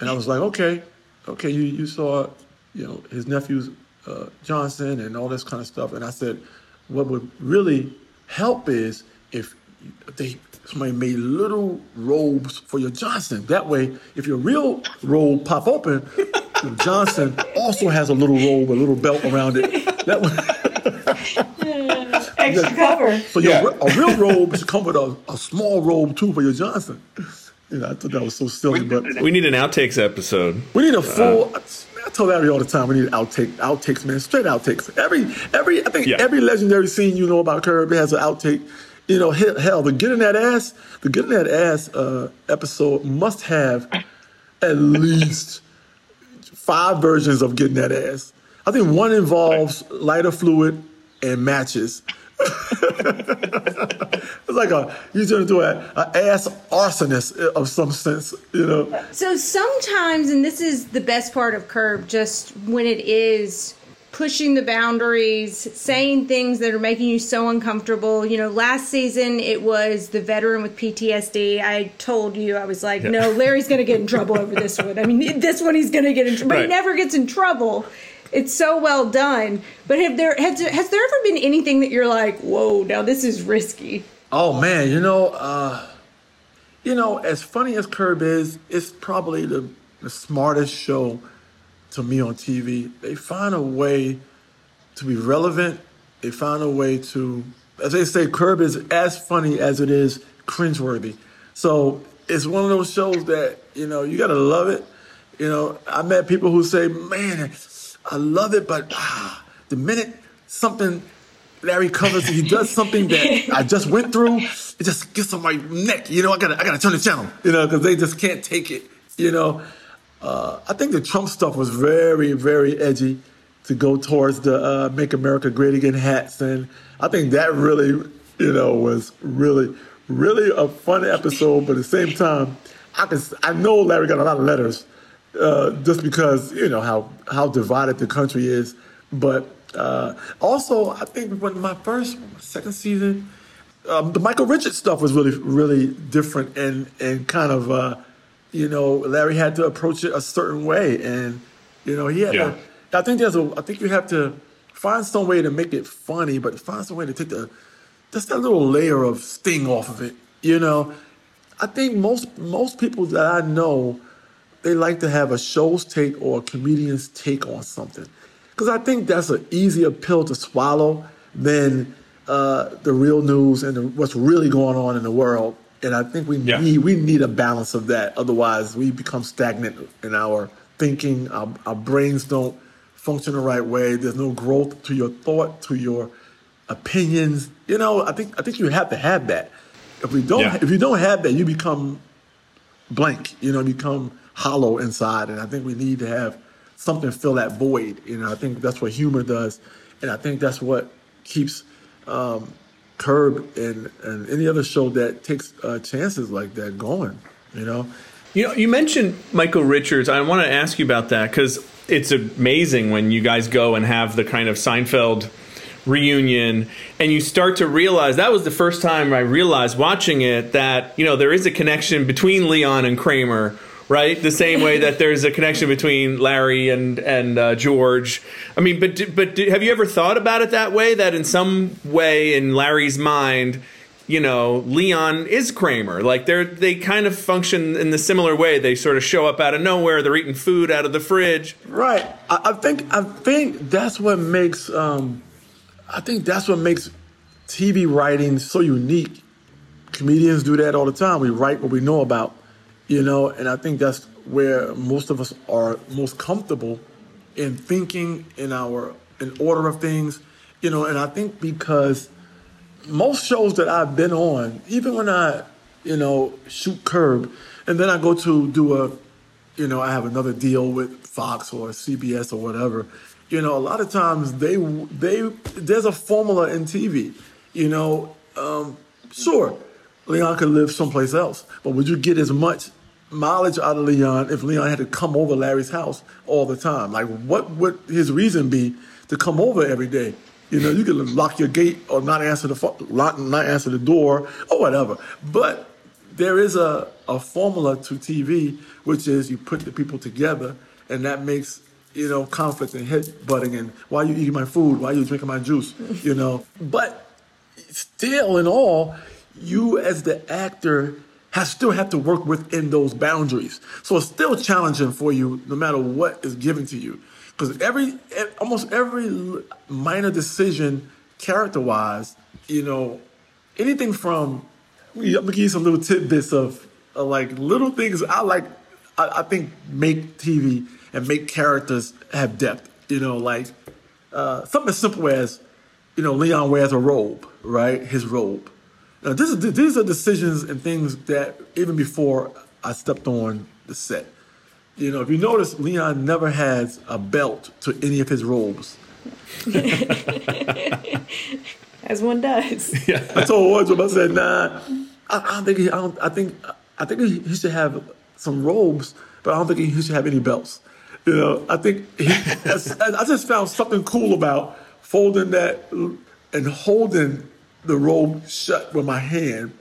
and I was like, okay, okay, you you saw you know, his nephews uh, Johnson and all this kind of stuff. And I said, what would really help is if they somebody made little robes for your Johnson. That way, if your real robe pop open, your Johnson also has a little robe, a little belt around it. That way. Extra cover. So your a real robe should come with a, a small robe too for your Johnson. You know, I thought that was so silly, but We need an outtakes episode. we need a Uh, full. I tell Larry all the time. We need outtake, outtakes, man. Straight outtakes. Every, every. I think Yeah. every legendary scene you know about Kirby has an outtake. You know, hell, hell, the getting that ass, the getting that ass uh, episode must have at least five versions of getting that ass. I think one involves lighter fluid and matches. it's like a he's going to do a, a ass arsonist of some sense, you know. So sometimes, and this is the best part of Curb, just when it is pushing the boundaries, saying things that are making you so uncomfortable. You know, last season it was the veteran with PTSD. I told you, I was like, Yeah. no, Larry's going to get in trouble over this one. I mean, this one he's going to get in trouble, but he never gets in trouble. It's so well done. But have there has, has there ever been anything that you're like, whoa, now this is risky? Oh man, you know, uh, you know, as funny as Curb is, it's probably the, the smartest show to me on TV. They find a way to be relevant. They find a way to, as they say, Curb is as funny as it is cringeworthy. So it's one of those shows that you know you gotta love it. You know, I met people who say, "Man, I love it," but ah, the minute something Larry covers, he does something that I just went through. It just gets on my neck. You know, I gotta, I gotta turn the channel. You know, because they just can't take it. You know, uh, I think the Trump stuff was very, very edgy to go towards the uh, "Make America Great Again" hats, and I think that really, you know, was really, really a fun episode. But at the same time, I can, I know Larry got a lot of letters uh, just because you know how how divided the country is. But uh, also, I think when my first second season, um, the Michael Richards stuff was really really different and and kind of uh, you know Larry had to approach it a certain way, and you know he had Yeah. to. I think there's a. I think you have to find some way to make it funny, but find some way to take the just that little layer of sting off of it. You know, I think most most people that I know, they like to have a show's take or a comedian's take on something, because I think that's an easier pill to swallow than uh, the real news and the, what's really going on in the world. And I think we need we need a balance of that. Otherwise, we become stagnant in our thinking. Our, our brains don't function the right way. There's no growth to your thought, to your opinions. You know, I think I think you have to have that. If we don't, Yeah. if you don't have that, you become blank. You know, become hollow inside. And I think we need to have something fill that void. You know, I think that's what humor does, and I think that's what keeps um, Curb and and any other show that takes uh, chances like that going. You know. You know, you mentioned Michael Richards. I want to ask you about that because it's amazing when you guys go and have the kind of Seinfeld reunion and you start to realize that was the first time I realized watching it that, you know, there is a connection between Leon and Kramer, right? The same way that there's a connection between Larry and and uh, George. I mean, but but have you ever thought about it that way that in some way in Larry's mind you know, Leon is Kramer. Like they're they kind of function in the similar way. They sort of show up out of nowhere. They're eating food out of the fridge. Right. I, I think I think that's what makes um, I think that's what makes TV writing so unique. Comedians do that all the time. We write what we know about, you know, and I think that's where most of us are most comfortable in thinking in our in order of things, you know, and I think because most shows that I've been on, even when I, you know, shoot curb, and then I go to do a, you know, I have another deal with Fox or CBS or whatever. You know, a lot of times they they there's a formula in TV. You know, um, sure, Leon could live someplace else, but would you get as much mileage out of Leon if Leon had to come over Larry's house all the time? Like, what would his reason be to come over every day? You know, you could lock your gate or not answer the pho- lock, not answer the door or whatever. But there is a, a formula to TV, which is you put the people together, and that makes you know, conflict and headbutting and why you eating my food, why you drinking my juice, you know. But still, in all, you as the actor have still have to work within those boundaries. So it's still challenging for you, no matter what is given to you, because every almost every minor decision, character-wise, you know, anything from I'm gonna give you some little tidbits of, of like little things I like. I, I think make TV and make characters have depth. You know, like uh, something as simple as you know Leon wears a robe, right? His robe. Now, this is these are decisions and things that even before I stepped on the set. You know, if you notice, Leon never has a belt to any of his robes. As one does. I told Wardrobe, I said, nah, I, I don't think he, I, don't, I think, I think he, he should have some robes, but I don't think he should have any belts. You know, I think he, that's- I just found something cool about folding that and holding the robe shut with my hand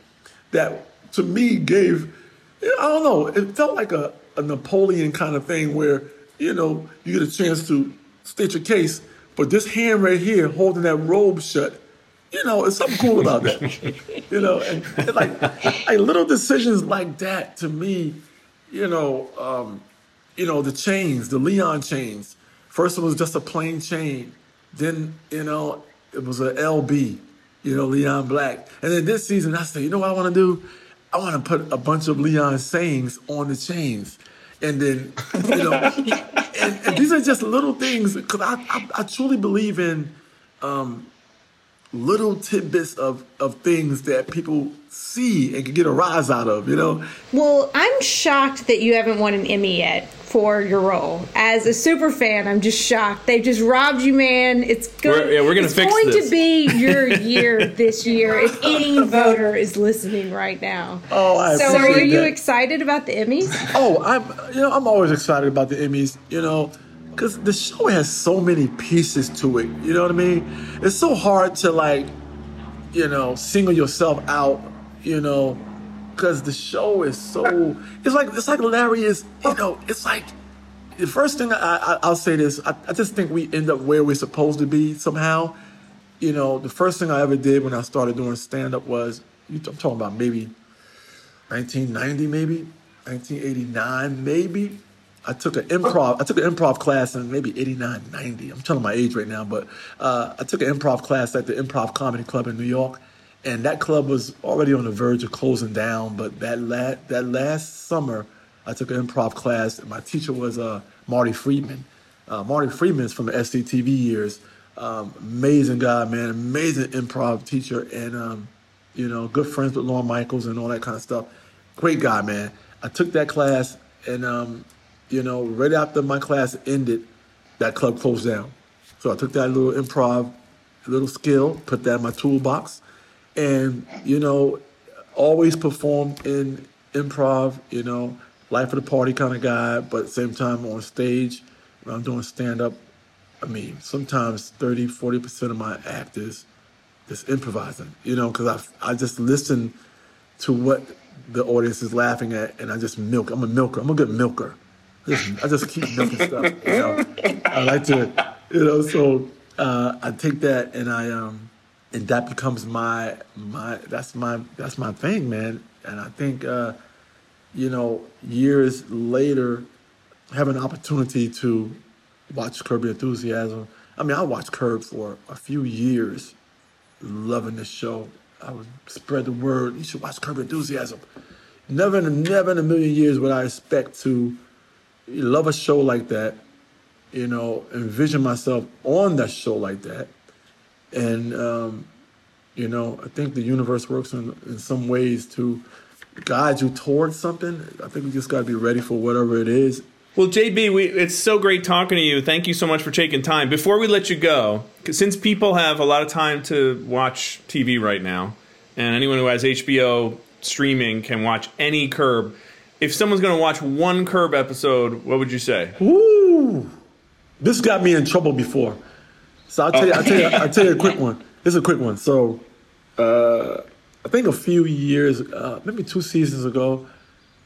that to me gave, I don't know, it felt like a, a Napoleon kind of thing where, you know, you get a chance to state your case, but this hand right here holding that robe shut, you know, it's something cool about that. you know, and, and like, like little decisions like that to me, you know, um, you know, the chains, the Leon chains. First it was just a plain chain. Then, you know, it was a LB, you know, Leon Black. And then this season I said, you know what I want to do? I want to put a bunch of Leon sayings on the chains. And then, you know, and, and these are just little things because I, I, I truly believe in um, little tidbits of, of things that people see and can get a rise out of, you know? Well, I'm shocked that you haven't won an Emmy yet for your role. As a super fan, I'm just shocked. They just robbed you, man. It's going, We're- yeah, we're gonna it's fix going this. to be your year this year if any voter is listening right now. Oh, I so are appreciate you that. excited about the Emmys? Oh, I'm you know I'm always excited about the Emmys, you know, because the show has so many pieces to it. You know what I mean? It's so hard to like, you know, single yourself out, you know, because the show is so. It's like it's like Larry is, you know, it's like the first thing I, I I'll say this. I, I just think we end up where we're supposed to be somehow. You know, the first thing I ever did when I started doing stand up was I'm talking about maybe 1990 maybe 1989 maybe i took an improv i took an improv class in maybe 89 90 i'm telling my age right now but uh, i took an improv class at the improv comedy club in new york and that club was already on the verge of closing down but that la- that last summer i took an improv class my teacher was uh, marty friedman uh, marty friedman is from the sctv years um, amazing guy man amazing improv teacher and um, you know, good friends with Lorne Michaels and all that kind of stuff. Great guy, man. I took that class, and um, you know, right after my class ended, that club closed down. So I took that little improv, little skill, put that in my toolbox, and you know, always performed in improv. You know, life of the party kind of guy, but same time on stage when I'm doing stand up. I mean, sometimes 30, 40 percent of my act is just improvising, you know, because I I just listen to what the audience is laughing at, and I just milk. I'm a milker. I'm a good milker. I just, I just keep milking stuff. You know, I like to, you know. So uh, I take that, and I um, and that becomes my my that's my that's my thing, man. And I think uh, you know, years later, have an opportunity to watch Curb Your Enthusiasm. I mean, I watched Curb for a few years, loving the show. I would spread the word. You should watch Curb Enthusiasm. Never in a, never in a million years would I expect to love a show like that, you know, envision myself on that show like that. And, um, you know, I think the universe works in, in some ways to guide you towards something. I think we just got to be ready for whatever it is. Well, JB, we, it's so great talking to you. Thank you so much for taking time. Before we let you go, since people have a lot of time to watch TV right now, and anyone who has HBO streaming can watch any Curb, if someone's going to watch one Curb episode, what would you say? Ooh, this got me in trouble before. So I'll tell you, I'll tell you, I'll tell you a quick one. This is a quick one. So, uh, I think a few years, uh, maybe two seasons ago,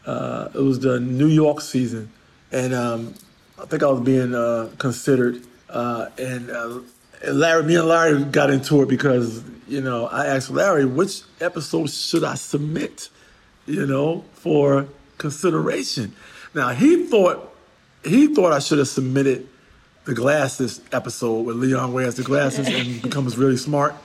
uh, it was the New York season, and um, I think I was being uh, considered, uh, and, uh, and Larry, me and Larry got into it because you know I asked Larry which episode should I submit, you know, for consideration. Now he thought he thought I should have submitted the glasses episode where Leon wears the glasses and becomes really smart.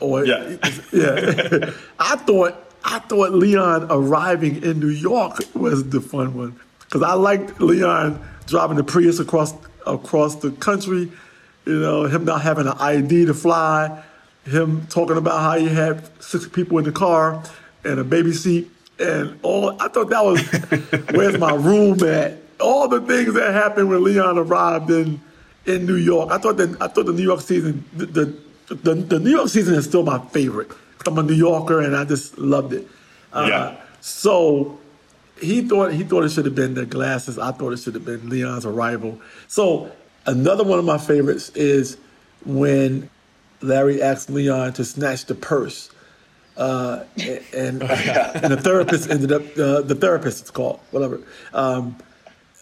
Or yeah, yeah. I thought I thought Leon arriving in New York was the fun one because I liked Leon driving the Prius across across the country. You know, him not having an ID to fly, him talking about how he had six people in the car and a baby seat, and all. I thought that was where's my room at? All the things that happened when Leon arrived in in New York. I thought that I thought the New York season, the the, the, the New York season is still my favorite. I'm a New Yorker and I just loved it. Uh, Yeah. So he thought he thought it should have been the glasses. I thought it should have been Leon's arrival. So another one of my favorites is when Larry asked Leon to snatch the purse. Uh, and, and the therapist ended up uh, the therapist it's called whatever um,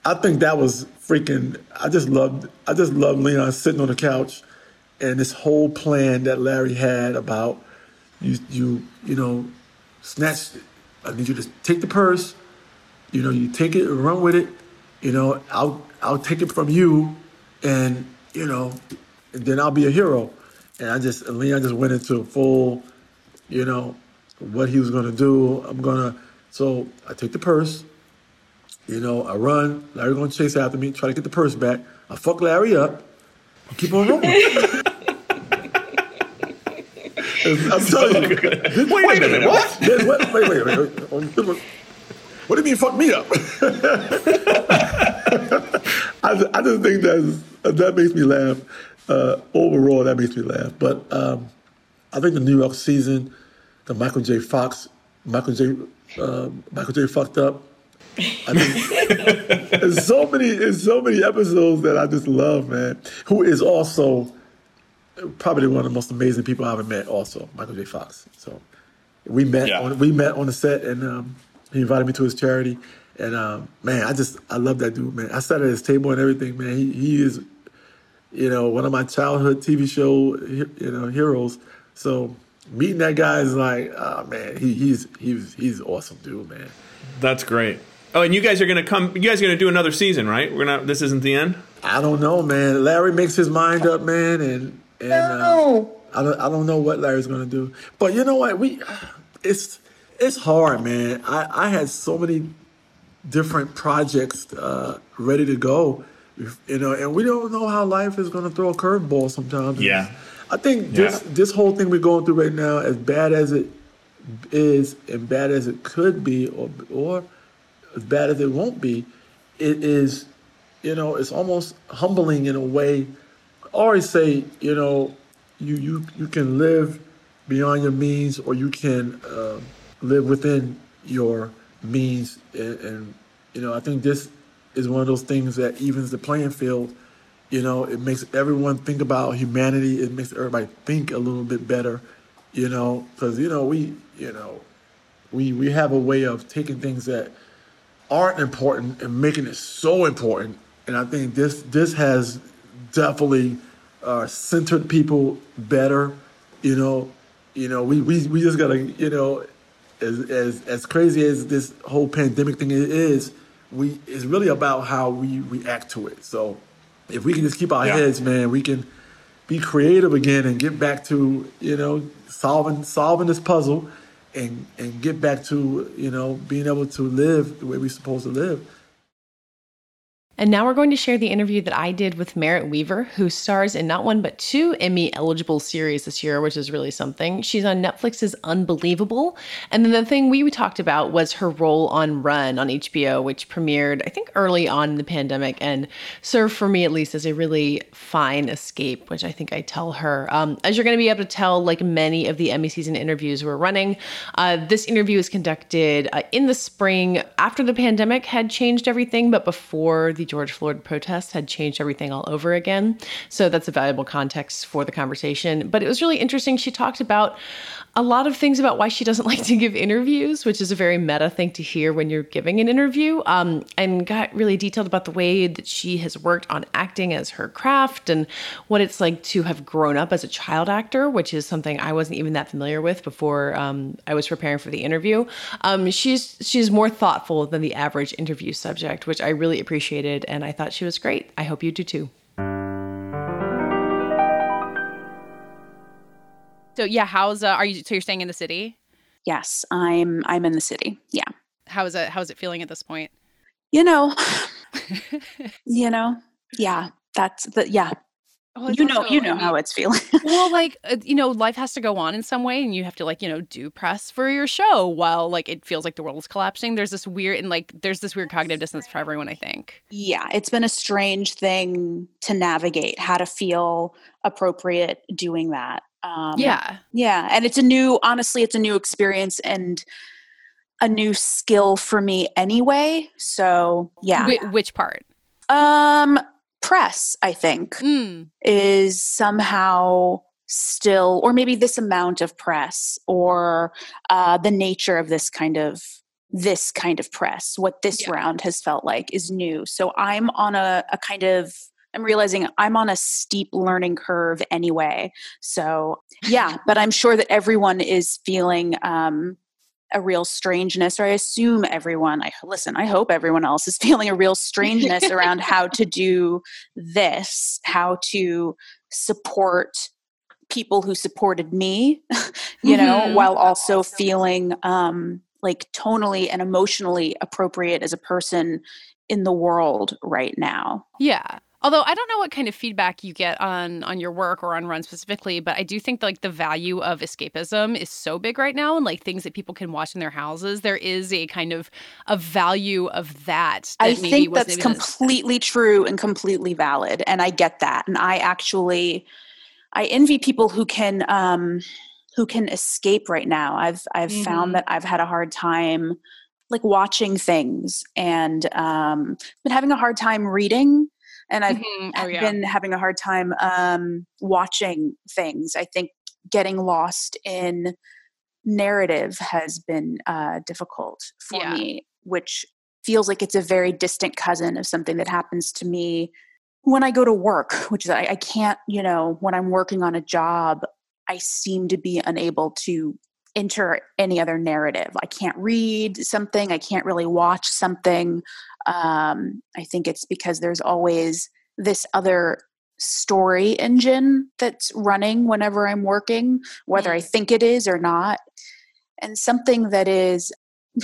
i think that was freaking i just loved i just loved leon sitting on the couch and this whole plan that larry had about you you you know snatch i need you to take the purse you know you take it and run with it you know i'll i'll take it from you and you know and then i'll be a hero. And i just and leon just went into a full you know what he was to do. I'm to so i take the purse you know i run larry going to chase after me try to get the purse back i fuck larry up I keep on rolling I'm telling you. This- Wait a minute, what? Wait, wait, wait, wait. wait. What do you mean, fuck me up? I, I just think that that makes me laugh. Uh, overall, that makes me laugh. But um, I think the New York season, the Michael J. Fox, Michael J. Uh, Michael J. fucked up. I think there's so many, there's so many episodes that I just love, man. Who is also probably one of the most amazing people I've ever met. Also, Michael J. Fox. So we met on we met on the set, and um, he invited me to his charity. And um, man, I just I love that dude, man. I sat at his table and everything, man. He he is, you know, one of my childhood TV show, you know, heroes. So meeting that guy is like, oh man, he, he's he's he's awesome, dude, man. That's great. Oh, and you guys are gonna come. You guys are gonna do another season, right? We're not. This isn't the end. I don't know, man. Larry makes his mind up, man, and and uh, I don't I don't know what Larry's gonna do. But you know what? We it's it's hard, man. I I had so many different projects uh, ready to go, you know, and we don't know how life is gonna throw a curveball sometimes. Yeah. I think this this whole thing we're going through right now, as bad as it is and bad as it could be, or or as bad as it won't be, it is, you know, it's almost humbling in a way. I always say, you know, you you you can live beyond your means, or you can uh, live within your means, and, and you know, I think this is one of those things that evens the playing field. You know, it makes everyone think about humanity. It makes everybody think a little bit better. You know, because you know we, you know, we we have a way of taking things that aren't important and making it so important. And I think this this has definitely uh, centered people better. You know, you know, we we, we just gotta, you know, as as as crazy as this whole pandemic thing is, we it's really about how we react to it. So if we can just keep our Yeah. heads, man, we can be creative again and get back to you know solving solving this puzzle and and get back to you know being able to live the way we're supposed to live And now we're going to share the interview that I did with Merritt Wever, who stars in not one but two Emmy eligible series this year, which is really something. She's on Netflix's Unbelievable. And then the thing we talked about was her role on Run on HBO, which premiered, I think, early on in the pandemic and served for me at least as a really fine escape, which I think I tell her. Um, as you're going to be able to tell, like many of the Emmy season interviews we're running, uh, this interview is conducted uh, in the spring after the pandemic had changed everything, but before the the George Floyd protests had changed everything all over again. So that's a valuable context for the conversation. But it was really interesting. She talked about a lot of things about why she doesn't like to give interviews, which is a very meta thing to hear when you're giving an interview, um, and got really detailed about the way that she has worked on acting as her craft and what it's like to have grown up as a child actor, which is something I wasn't even that familiar with before um, I was preparing for the interview. Um, she's she's more thoughtful than the average interview subject, which I really appreciated, and I thought she was great. I hope you do too. So yeah, how's uh, are you? So you're staying in the city? Yes, I'm. I'm in the city. Yeah. How is it? How's it feeling at this point? You know. you know. Yeah. That's the yeah. Oh, you know. also- you know I mean- how it's feeling. well, like uh, you know, life has to go on in some way, and you have to like you know do press for your show while like it feels like the world is collapsing. There's this weird and like there's this weird cognitive dissonance for everyone. I think. yeah, it's been a strange thing to navigate how to feel appropriate doing that. Um, Yeah. Yeah. And it's a new, honestly, it's a new experience and a new skill for me anyway. So, yeah. Whi- which part? Um, press, I think, Hmm. is somehow still, or maybe this amount of press, or uh, the nature of this kind of this kind of press. What this round has felt like is new. So I'm on a, a kind of. I'm realizing I'm on a steep learning curve anyway. So, yeah, but I'm sure that everyone is feeling um, a real strangeness, or I assume everyone, I listen, I hope everyone else is feeling a real strangeness around how to do this, how to support people who supported me, you know, Mhm. while also feeling um, like tonally and emotionally appropriate as a person in the world right now. Yeah. Although I don't know what kind of feedback you get on on your work or on Run specifically, but I do think like the value of escapism is so big right now, and like things that people can watch in their houses. There is a kind of a value of that. that I maybe think that's completely true and completely valid, and I get that. And I actually, I envy people who can um, who can escape right now. I've I've Mhm. found that I've had a hard time like watching things, and um, been having a hard time reading. And I've Mhm. Oh, yeah. been having a hard time um, watching things. I think getting lost in narrative has been uh, difficult for Yeah. me, which feels like it's a very distant cousin of something that happens to me when I go to work, which is I, I can't, you know, when I'm working on a job, I seem to be unable to enter any other narrative. I can't read something, I can't really watch something. Um, I think it's because there's always this other story engine that's running whenever I'm working, whether I think it is or not. And something that is,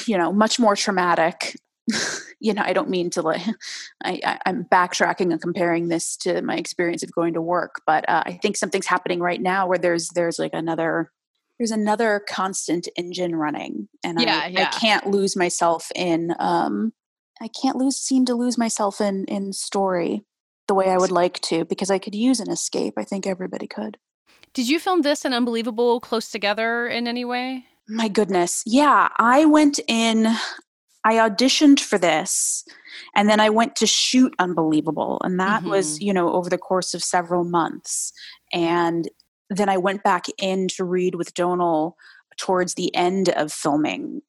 you know, much more traumatic. you know, I don't mean to like, I, I'm backtracking and comparing this to my experience of going to work, but uh, I think something's happening right now where there's there's like another there's another constant engine running, and Yeah, I, yeah. I can't lose myself in um, I can't lose seem to lose myself in in story the way I would like to because I could use an escape. I think everybody could. Did you film this and Unbelievable close together in any way? My goodness. Yeah, I went in I auditioned for this and then I went to shoot Unbelievable and that was, you know, over the course of several months. And then I went back in to read with Domhnall towards the end of filming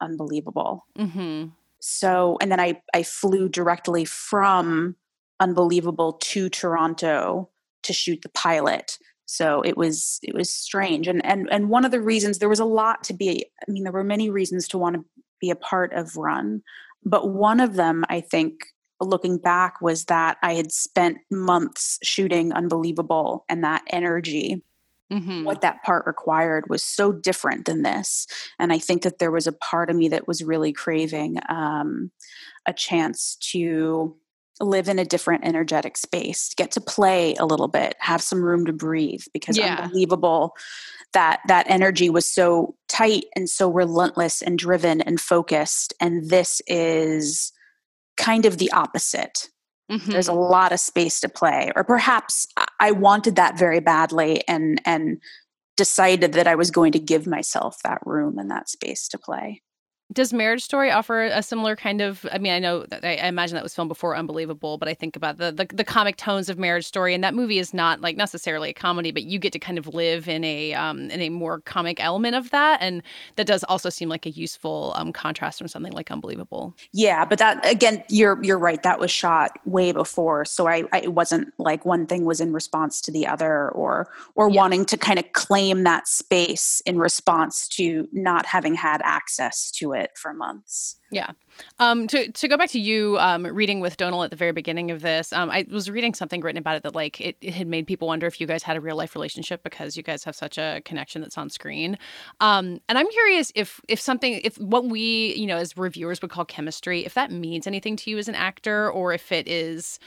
Unbelievable. Mm-hmm. So, and then I I flew directly from Unbelievable to Toronto to shoot the pilot. So it was it was strange, and and and one of the reasons there was a lot to be. I mean, there were many reasons to want to be a part of Run, but one of them, I think, looking back, was that I had spent months shooting Unbelievable, and that energy Mm-hmm. what that part required was so different than this. And I think that there was a part of me that was really craving um, a chance to live in a different energetic space, get to play a little bit, have some room to breathe because Yeah. unbelievable that that energy was so tight and so relentless and driven and focused and this is kind of the opposite there's a Mm-hmm. lot of space to play or perhaps i wanted that very badly and and decided that i was going to give myself that room and that space to play Does Marriage Story offer a similar kind of? I mean, I know that I, I imagine that was filmed before Unbelievable, but I think about the, the the comic tones of Marriage Story, and that movie is not like necessarily a comedy, but you get to kind of live in a um in a more comic element of that, and that does also seem like a useful um contrast from something like Unbelievable. Yeah, but that again, you're you're right. That was shot way before, so I, I it wasn't like one thing was in response to the other, or or Yeah. wanting to kind of claim that space in response to not having had access to it for months. Yeah. Um, to to go back to you um, reading with Domhnall at the very beginning of this, um, I was reading something written about it that like it, it had made people wonder if you guys had a real life relationship because you guys have such a connection that's on screen. Um, and I'm curious if if something if what we you know as reviewers would call chemistry, if that means anything to you as an actor, or if it is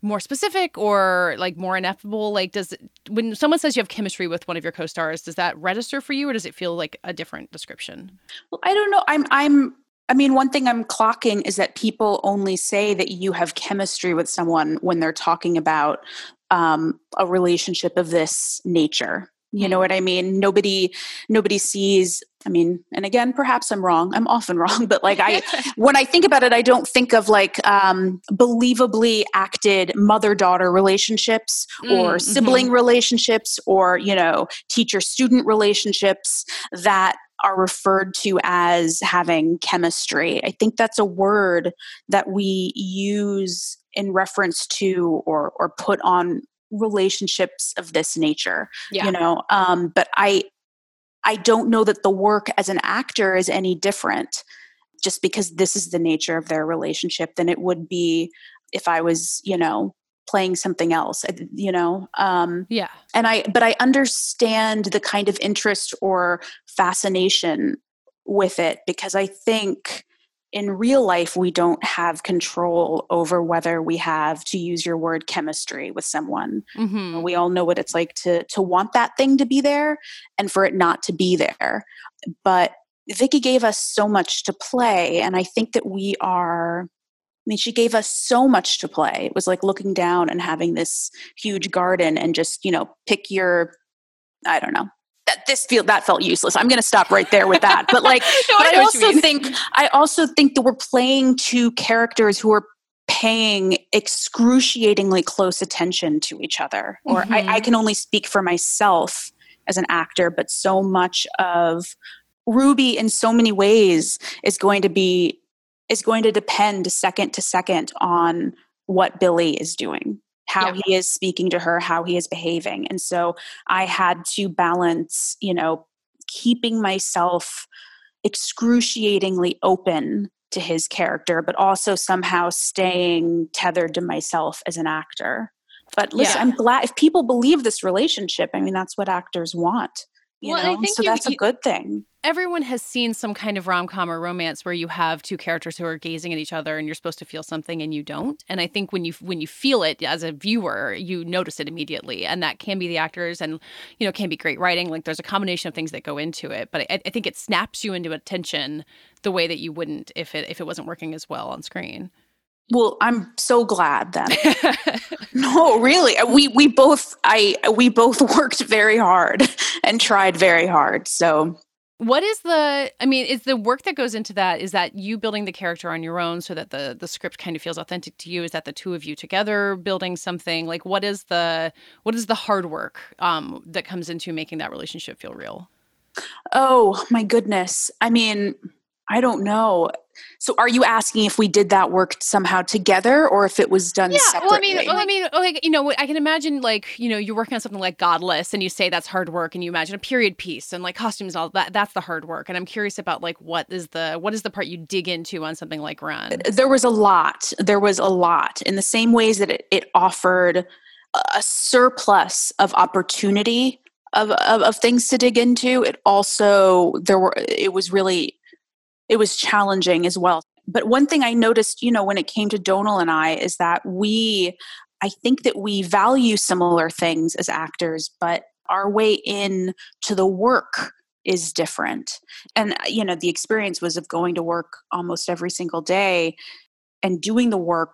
more specific or like more ineffable like does it, when someone says you have chemistry with one of your co-stars does that register for you or does it feel like a different description Well, I don't know. I'm I'm I mean, one thing I'm clocking is that people only say that you have chemistry with someone when they're talking about um, a relationship of this nature. You know what I mean? Nobody nobody sees I mean, and again, perhaps I'm wrong. I'm often wrong, but like I when I think about it, I don't think of like um believably acted mother-daughter relationships or Mm, sibling relationships or, you know, teacher-student relationships that are referred to as having chemistry. I think that's a word that we use in reference to or or put on relationships of this nature. Yeah. You know, um, but I I don't know that the work as an actor is any different just because this is the nature of their relationship than it would be if I was, you know, playing something else, you know. Um yeah and I but I understand the kind of interest or fascination with it because I think in real life we don't have control over whether we have to use your word chemistry with someone. Mm-hmm. we all know what it's like to to want that thing to be there and for it not to be there. But Vicky gave us so much to play and I think that we are I mean she gave us so much to play. It was like looking down and having this huge garden and just you know pick your I don't know that this feel that felt useless. I'm going to stop right there with that. But like, No, but I I, know what you also think I also think that we're playing to characters who are paying excruciatingly close attention to each other. Or I, I Mhm. can only speak for myself as an actor, but so much of Ruby in so many ways is going to be is going to depend second to second on what Billy is doing, how Yeah. he is speaking to her, how he is behaving. And so I had to balance, you know, keeping myself excruciatingly open to his character, but also somehow staying tethered to myself as an actor. But listen, Yeah. I'm glad if people believe this relationship, I mean, that's what actors want. You Well, and I think so you- that's a good thing. everyone has seen some kind of rom-com or romance where you have two characters who are gazing at each other and you're supposed to feel something and you don't. And i think when you when you feel it as a viewer you notice it immediately. And that can be the actors and you know can be great writing. Like there's a combination of things that go into it but i, I think it snaps you into attention the way that you wouldn't if it if it wasn't working as well on screen Well, I'm so glad then. no, really. uh, We we both I we both worked very hard and tried very hard. So What is the I mean, is the work that goes into that is that you building the character on your own so that the the script kind of feels authentic to you? Is that the two of you together building something? Like what is the what is the hard work um that comes into making that relationship feel real? Oh my goodness. I mean, I don't know. So are you asking if we did that work somehow together or if it was done Yeah, separately? well, I mean, well, I mean, like you know, I can imagine like you know, you're working on something like Godless, and you say that's hard work, and you imagine a period piece and like costumes, all that. That's the hard work, and I'm curious about like what is the what is the part you dig into on something like Run? Uh, there was a lot. There was a lot in the same ways that it, it offered a surplus of opportunity of, of of things to dig into. It also there were it was really it was challenging as well. But one thing I noticed, you know, when it came to Domhnall and I is that we I think that we value similar things as actors, but our way in to the work is different. And uh, you know, the experience was of going to work almost every single day and doing the work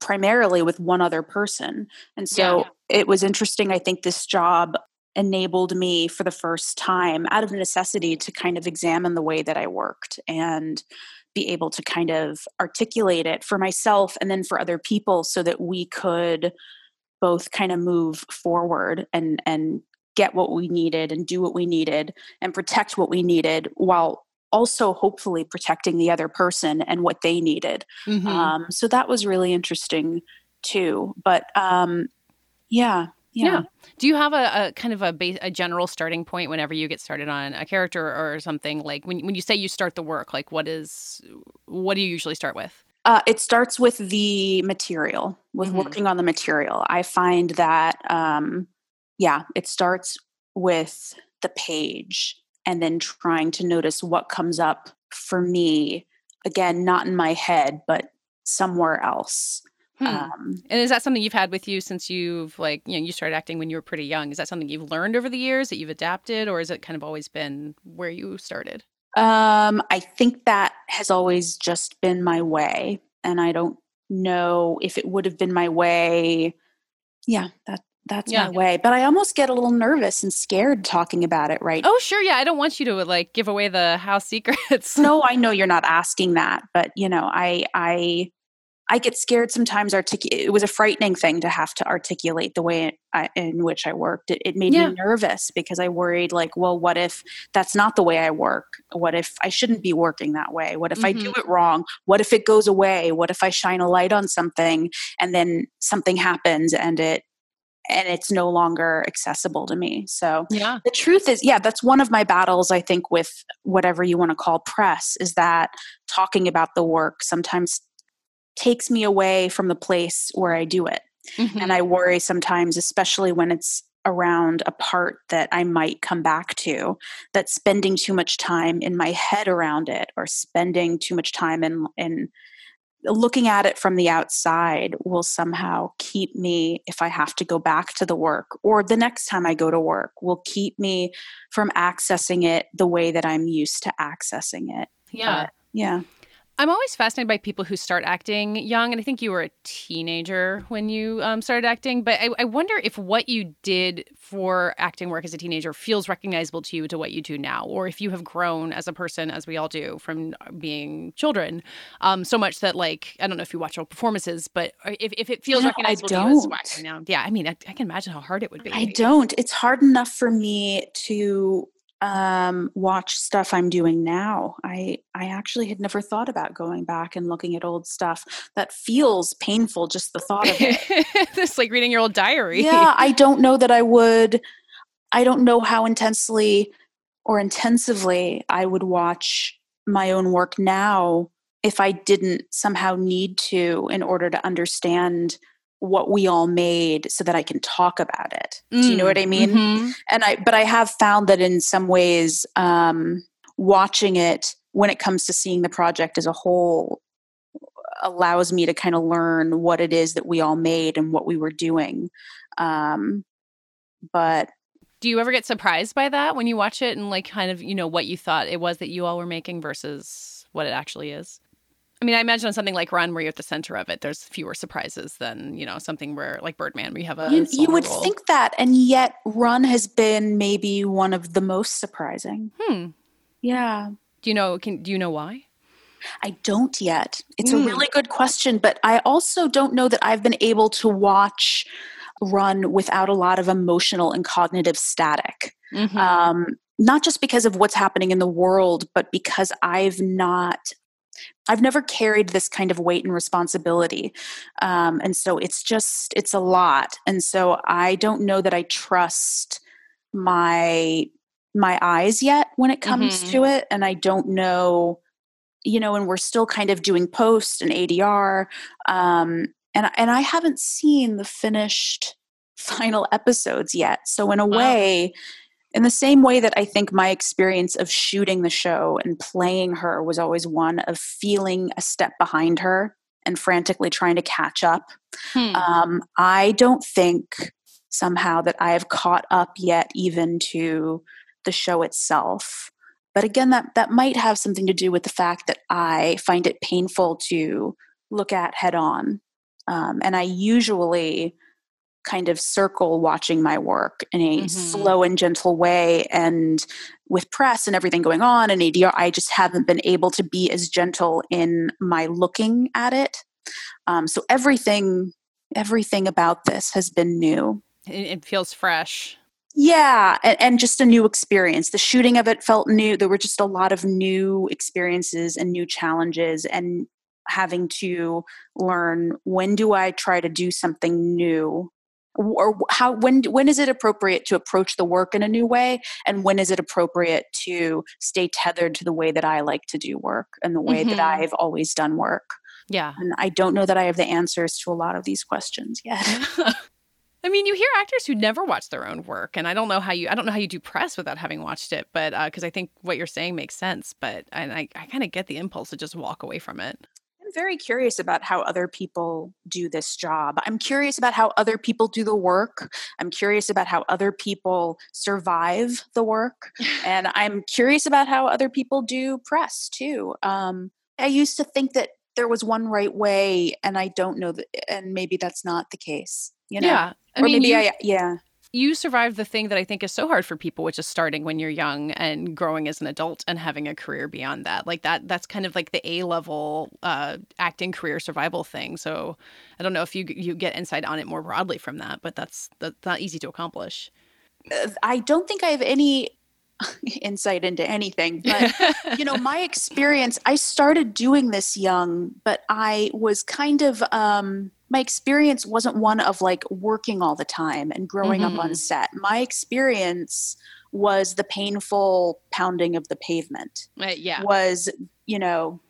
primarily with one other person. And so it was interesting I think this job enabled me for the first time out of necessity to kind of examine the way that I worked and be able to kind of articulate it for myself and then for other people so that we could both kind of move forward and and get what we needed and do what we needed and protect what we needed while also hopefully protecting the other person and what they needed Mhm. um, so that was really interesting too but um, yeah yeah, Do you have a, a kind of a base, a general starting point whenever you get started on a character or something? Like when when you say you start the work, like what is what do you usually start with? Uh, it starts with the material, with Mhm. working on the material. I find that, um, yeah, it starts with the page and then trying to notice what comes up for me. Again, not in my head, but somewhere else. Hmm. Um, And is that something you've had with you since you've like you know you started acting when you were pretty young? Is that something you've learned over the years that you've adapted, or has it kind of always been where you started? Um, I think that has always just been my way, and I don't know if it would have been my way. Yeah, that that's Yeah. my way. But I almost get a little nervous and scared talking about it right Oh sure, yeah. I don't want you to like give away the house secrets. no i know you're not asking that but you know i i i get scared sometimes artic- it was a frightening thing to have to articulate the way I, in which i worked it, it made Yeah. me nervous because i worried like well what if that's not the way i work what if i shouldn't be working that way what if i do Mhm. it wrong what if it goes away what if i shine a light on something and then something happens and it and it's no longer accessible to me so Yeah. the truth is yeah that's one of my battles i think with whatever you want to call press is that talking about the work sometimes takes me away from the place where i do it Mm-hmm. and i worry sometimes especially when it's around a part that i might come back to that spending too much time in my head around it or spending too much time in in looking at it from the outside will somehow keep me if i have to go back to the work or the next time i go to work will keep me from accessing it the way that i'm used to accessing it Yeah. But, yeah I'm always fascinated by people who start acting young, and I think you were a teenager when you um, started acting. But I, I wonder if what you did for acting work as a teenager feels recognizable to you to what you do now, or if you have grown as a person, as we all do, from being children, um, so much that like I don't know if you watch old performances, but if, if it feels No, I recognizable to you as don't. acting now, yeah, I mean, I, I can imagine how hard it would be. I don't. It's hard enough for me to um watch stuff I'm doing now. I I actually had never thought about going back and looking at old stuff. That feels painful just the thought of it. it's like reading your old diary. yeah, I don't know that I would I don't know how intensely or intensively I would watch my own work now if I didn't somehow need to in order to understand what we all made so that I can talk about it. Do you know Mm, what I mean? mhm. And I but I have found that in some ways um watching it when it comes to seeing the project as a whole allows me to kind of learn what it is that we all made and what we were doing. Um but Do you ever get surprised by that when you watch it and like kind of, you know, what you thought it was that you all were making versus what it actually is? I mean, I imagine on something like Run, where you're at the center of it, there's fewer surprises than, you know, something where like Birdman, where you have a. you, you would role. think that and yet Run has been maybe one of the most surprising. Hmm. Yeah. Do you know, can, do you know why? I don't yet. It's Mm. a really good question, but I also don't know that I've been able to watch Run without a lot of emotional and cognitive static. Mhm. Um, not just because of what's happening in the world, but because I've not. I've never carried this kind of weight and responsibility. Um, and so it's just, it's a lot. And so I don't know that I trust my my eyes yet when it comes Mhm. to it and i don't know you know and we're still kind of doing post and adr um and and i haven't seen the finished final episodes yet so in a way in the same way that i think my experience of shooting the show and playing her was always one of feeling a step behind her and frantically trying to catch up Hmm. um, i don't think somehow that i have caught up yet even to the show itself but again that that might have something to do with the fact that i find it painful to look at head on um, and i usually kind of circle watching my work in a Mm-hmm. slow and gentle way. And with press and everything going on and ADR, I just haven't been able to be as gentle in my looking at it. Um, so everything, everything about this has been new. It, it feels fresh. Yeah, and, and just a new experience. The shooting of it felt new. There were just a lot of new experiences and new challenges, and having to learn when do I try to do something new, or how when when is it appropriate to approach the work in a new way, and when is it appropriate to stay tethered to the way that I like to do work and the way that Mhm. I've always done work. Yeah. And I don't know that I have the answers to a lot of these questions yet. I mean, you hear actors who never watch their own work, and I don't know how you I don't know how you do press without having watched it, but because I think what you're saying makes sense. But and I I kind of get the impulse to just walk away from it. I'm very curious about how other people do this job. I'm curious about how other people do the work. I'm curious about how other people survive the work. and I'm curious about how other people do press too. Um, I used to think that there was one right way, and I don't know that, and maybe that's not the case. You know? Yeah, I or mean, maybe you- I, yeah. You survived the thing that I think is so hard for people, which is starting when you're young and growing as an adult and having a career beyond that. Like that, that's kind of like the A level uh, acting career survival thing. So I don't know if you you get insight on it more broadly from that, but that's that's not easy to accomplish. I don't think I have any insight into anything, but you know, my experience, I started doing this young, but I was kind of um my experience wasn't one of like working all the time and growing up on Mhm. set. My experience was the painful pounding of the pavement. Uh, yeah. Was, you know,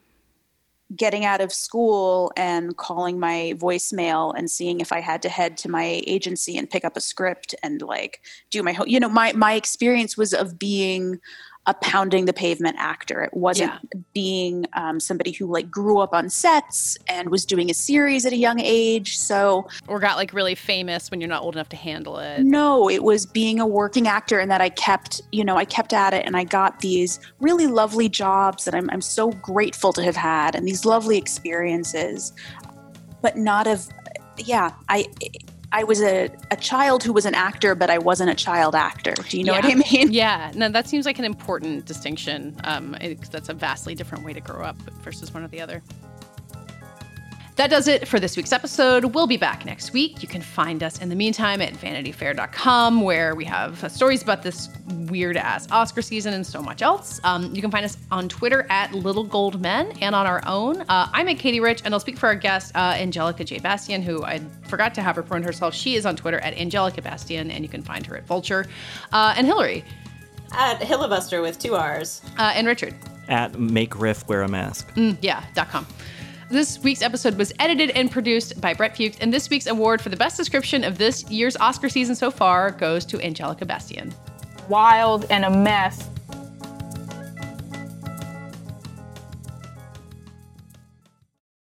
getting out of school and calling my voicemail and seeing if I had to head to my agency and pick up a script and like do my whole you know my my experience was of being a pounding the pavement actor. It wasn't being um, somebody who like grew up on sets and was doing a series at a young age. So Or got like really famous when you're not old enough to handle it. no, it was being a working actor and that I kept, you know, I kept at it and I got these really lovely jobs that I'm, I'm so grateful to have had and these lovely experiences, but not of, yeah, I, I was a, a child who was an actor, but I wasn't a child actor. Do you know what I mean? Yeah, no, that seems like an important distinction. Um, it- that's a vastly different way to grow up versus one or the other. That does it for this week's episode. We'll be back next week. You can find us in the meantime at vanityfair.com, where we have uh, stories about this weird ass Oscar season and so much else. Um, you can find us on Twitter at Little Gold Men and on our own. Uh, I'm at Katey Rich, and I'll speak for our guest, uh, Angelica J. Bastien, who I forgot to have her promote herself. She is on Twitter at Angelica Bastien, and you can find her at Vulture. Uh, and Hillary. At Hilibuster with two R's. Uh, and Richard. At make riff wear a mask. Mm, yeah, dot com. This week's episode was edited and produced by Brett Fuchs, and this week's award for the best description of this year's Oscar season so far goes to Angelica Bastien. Wild and a mess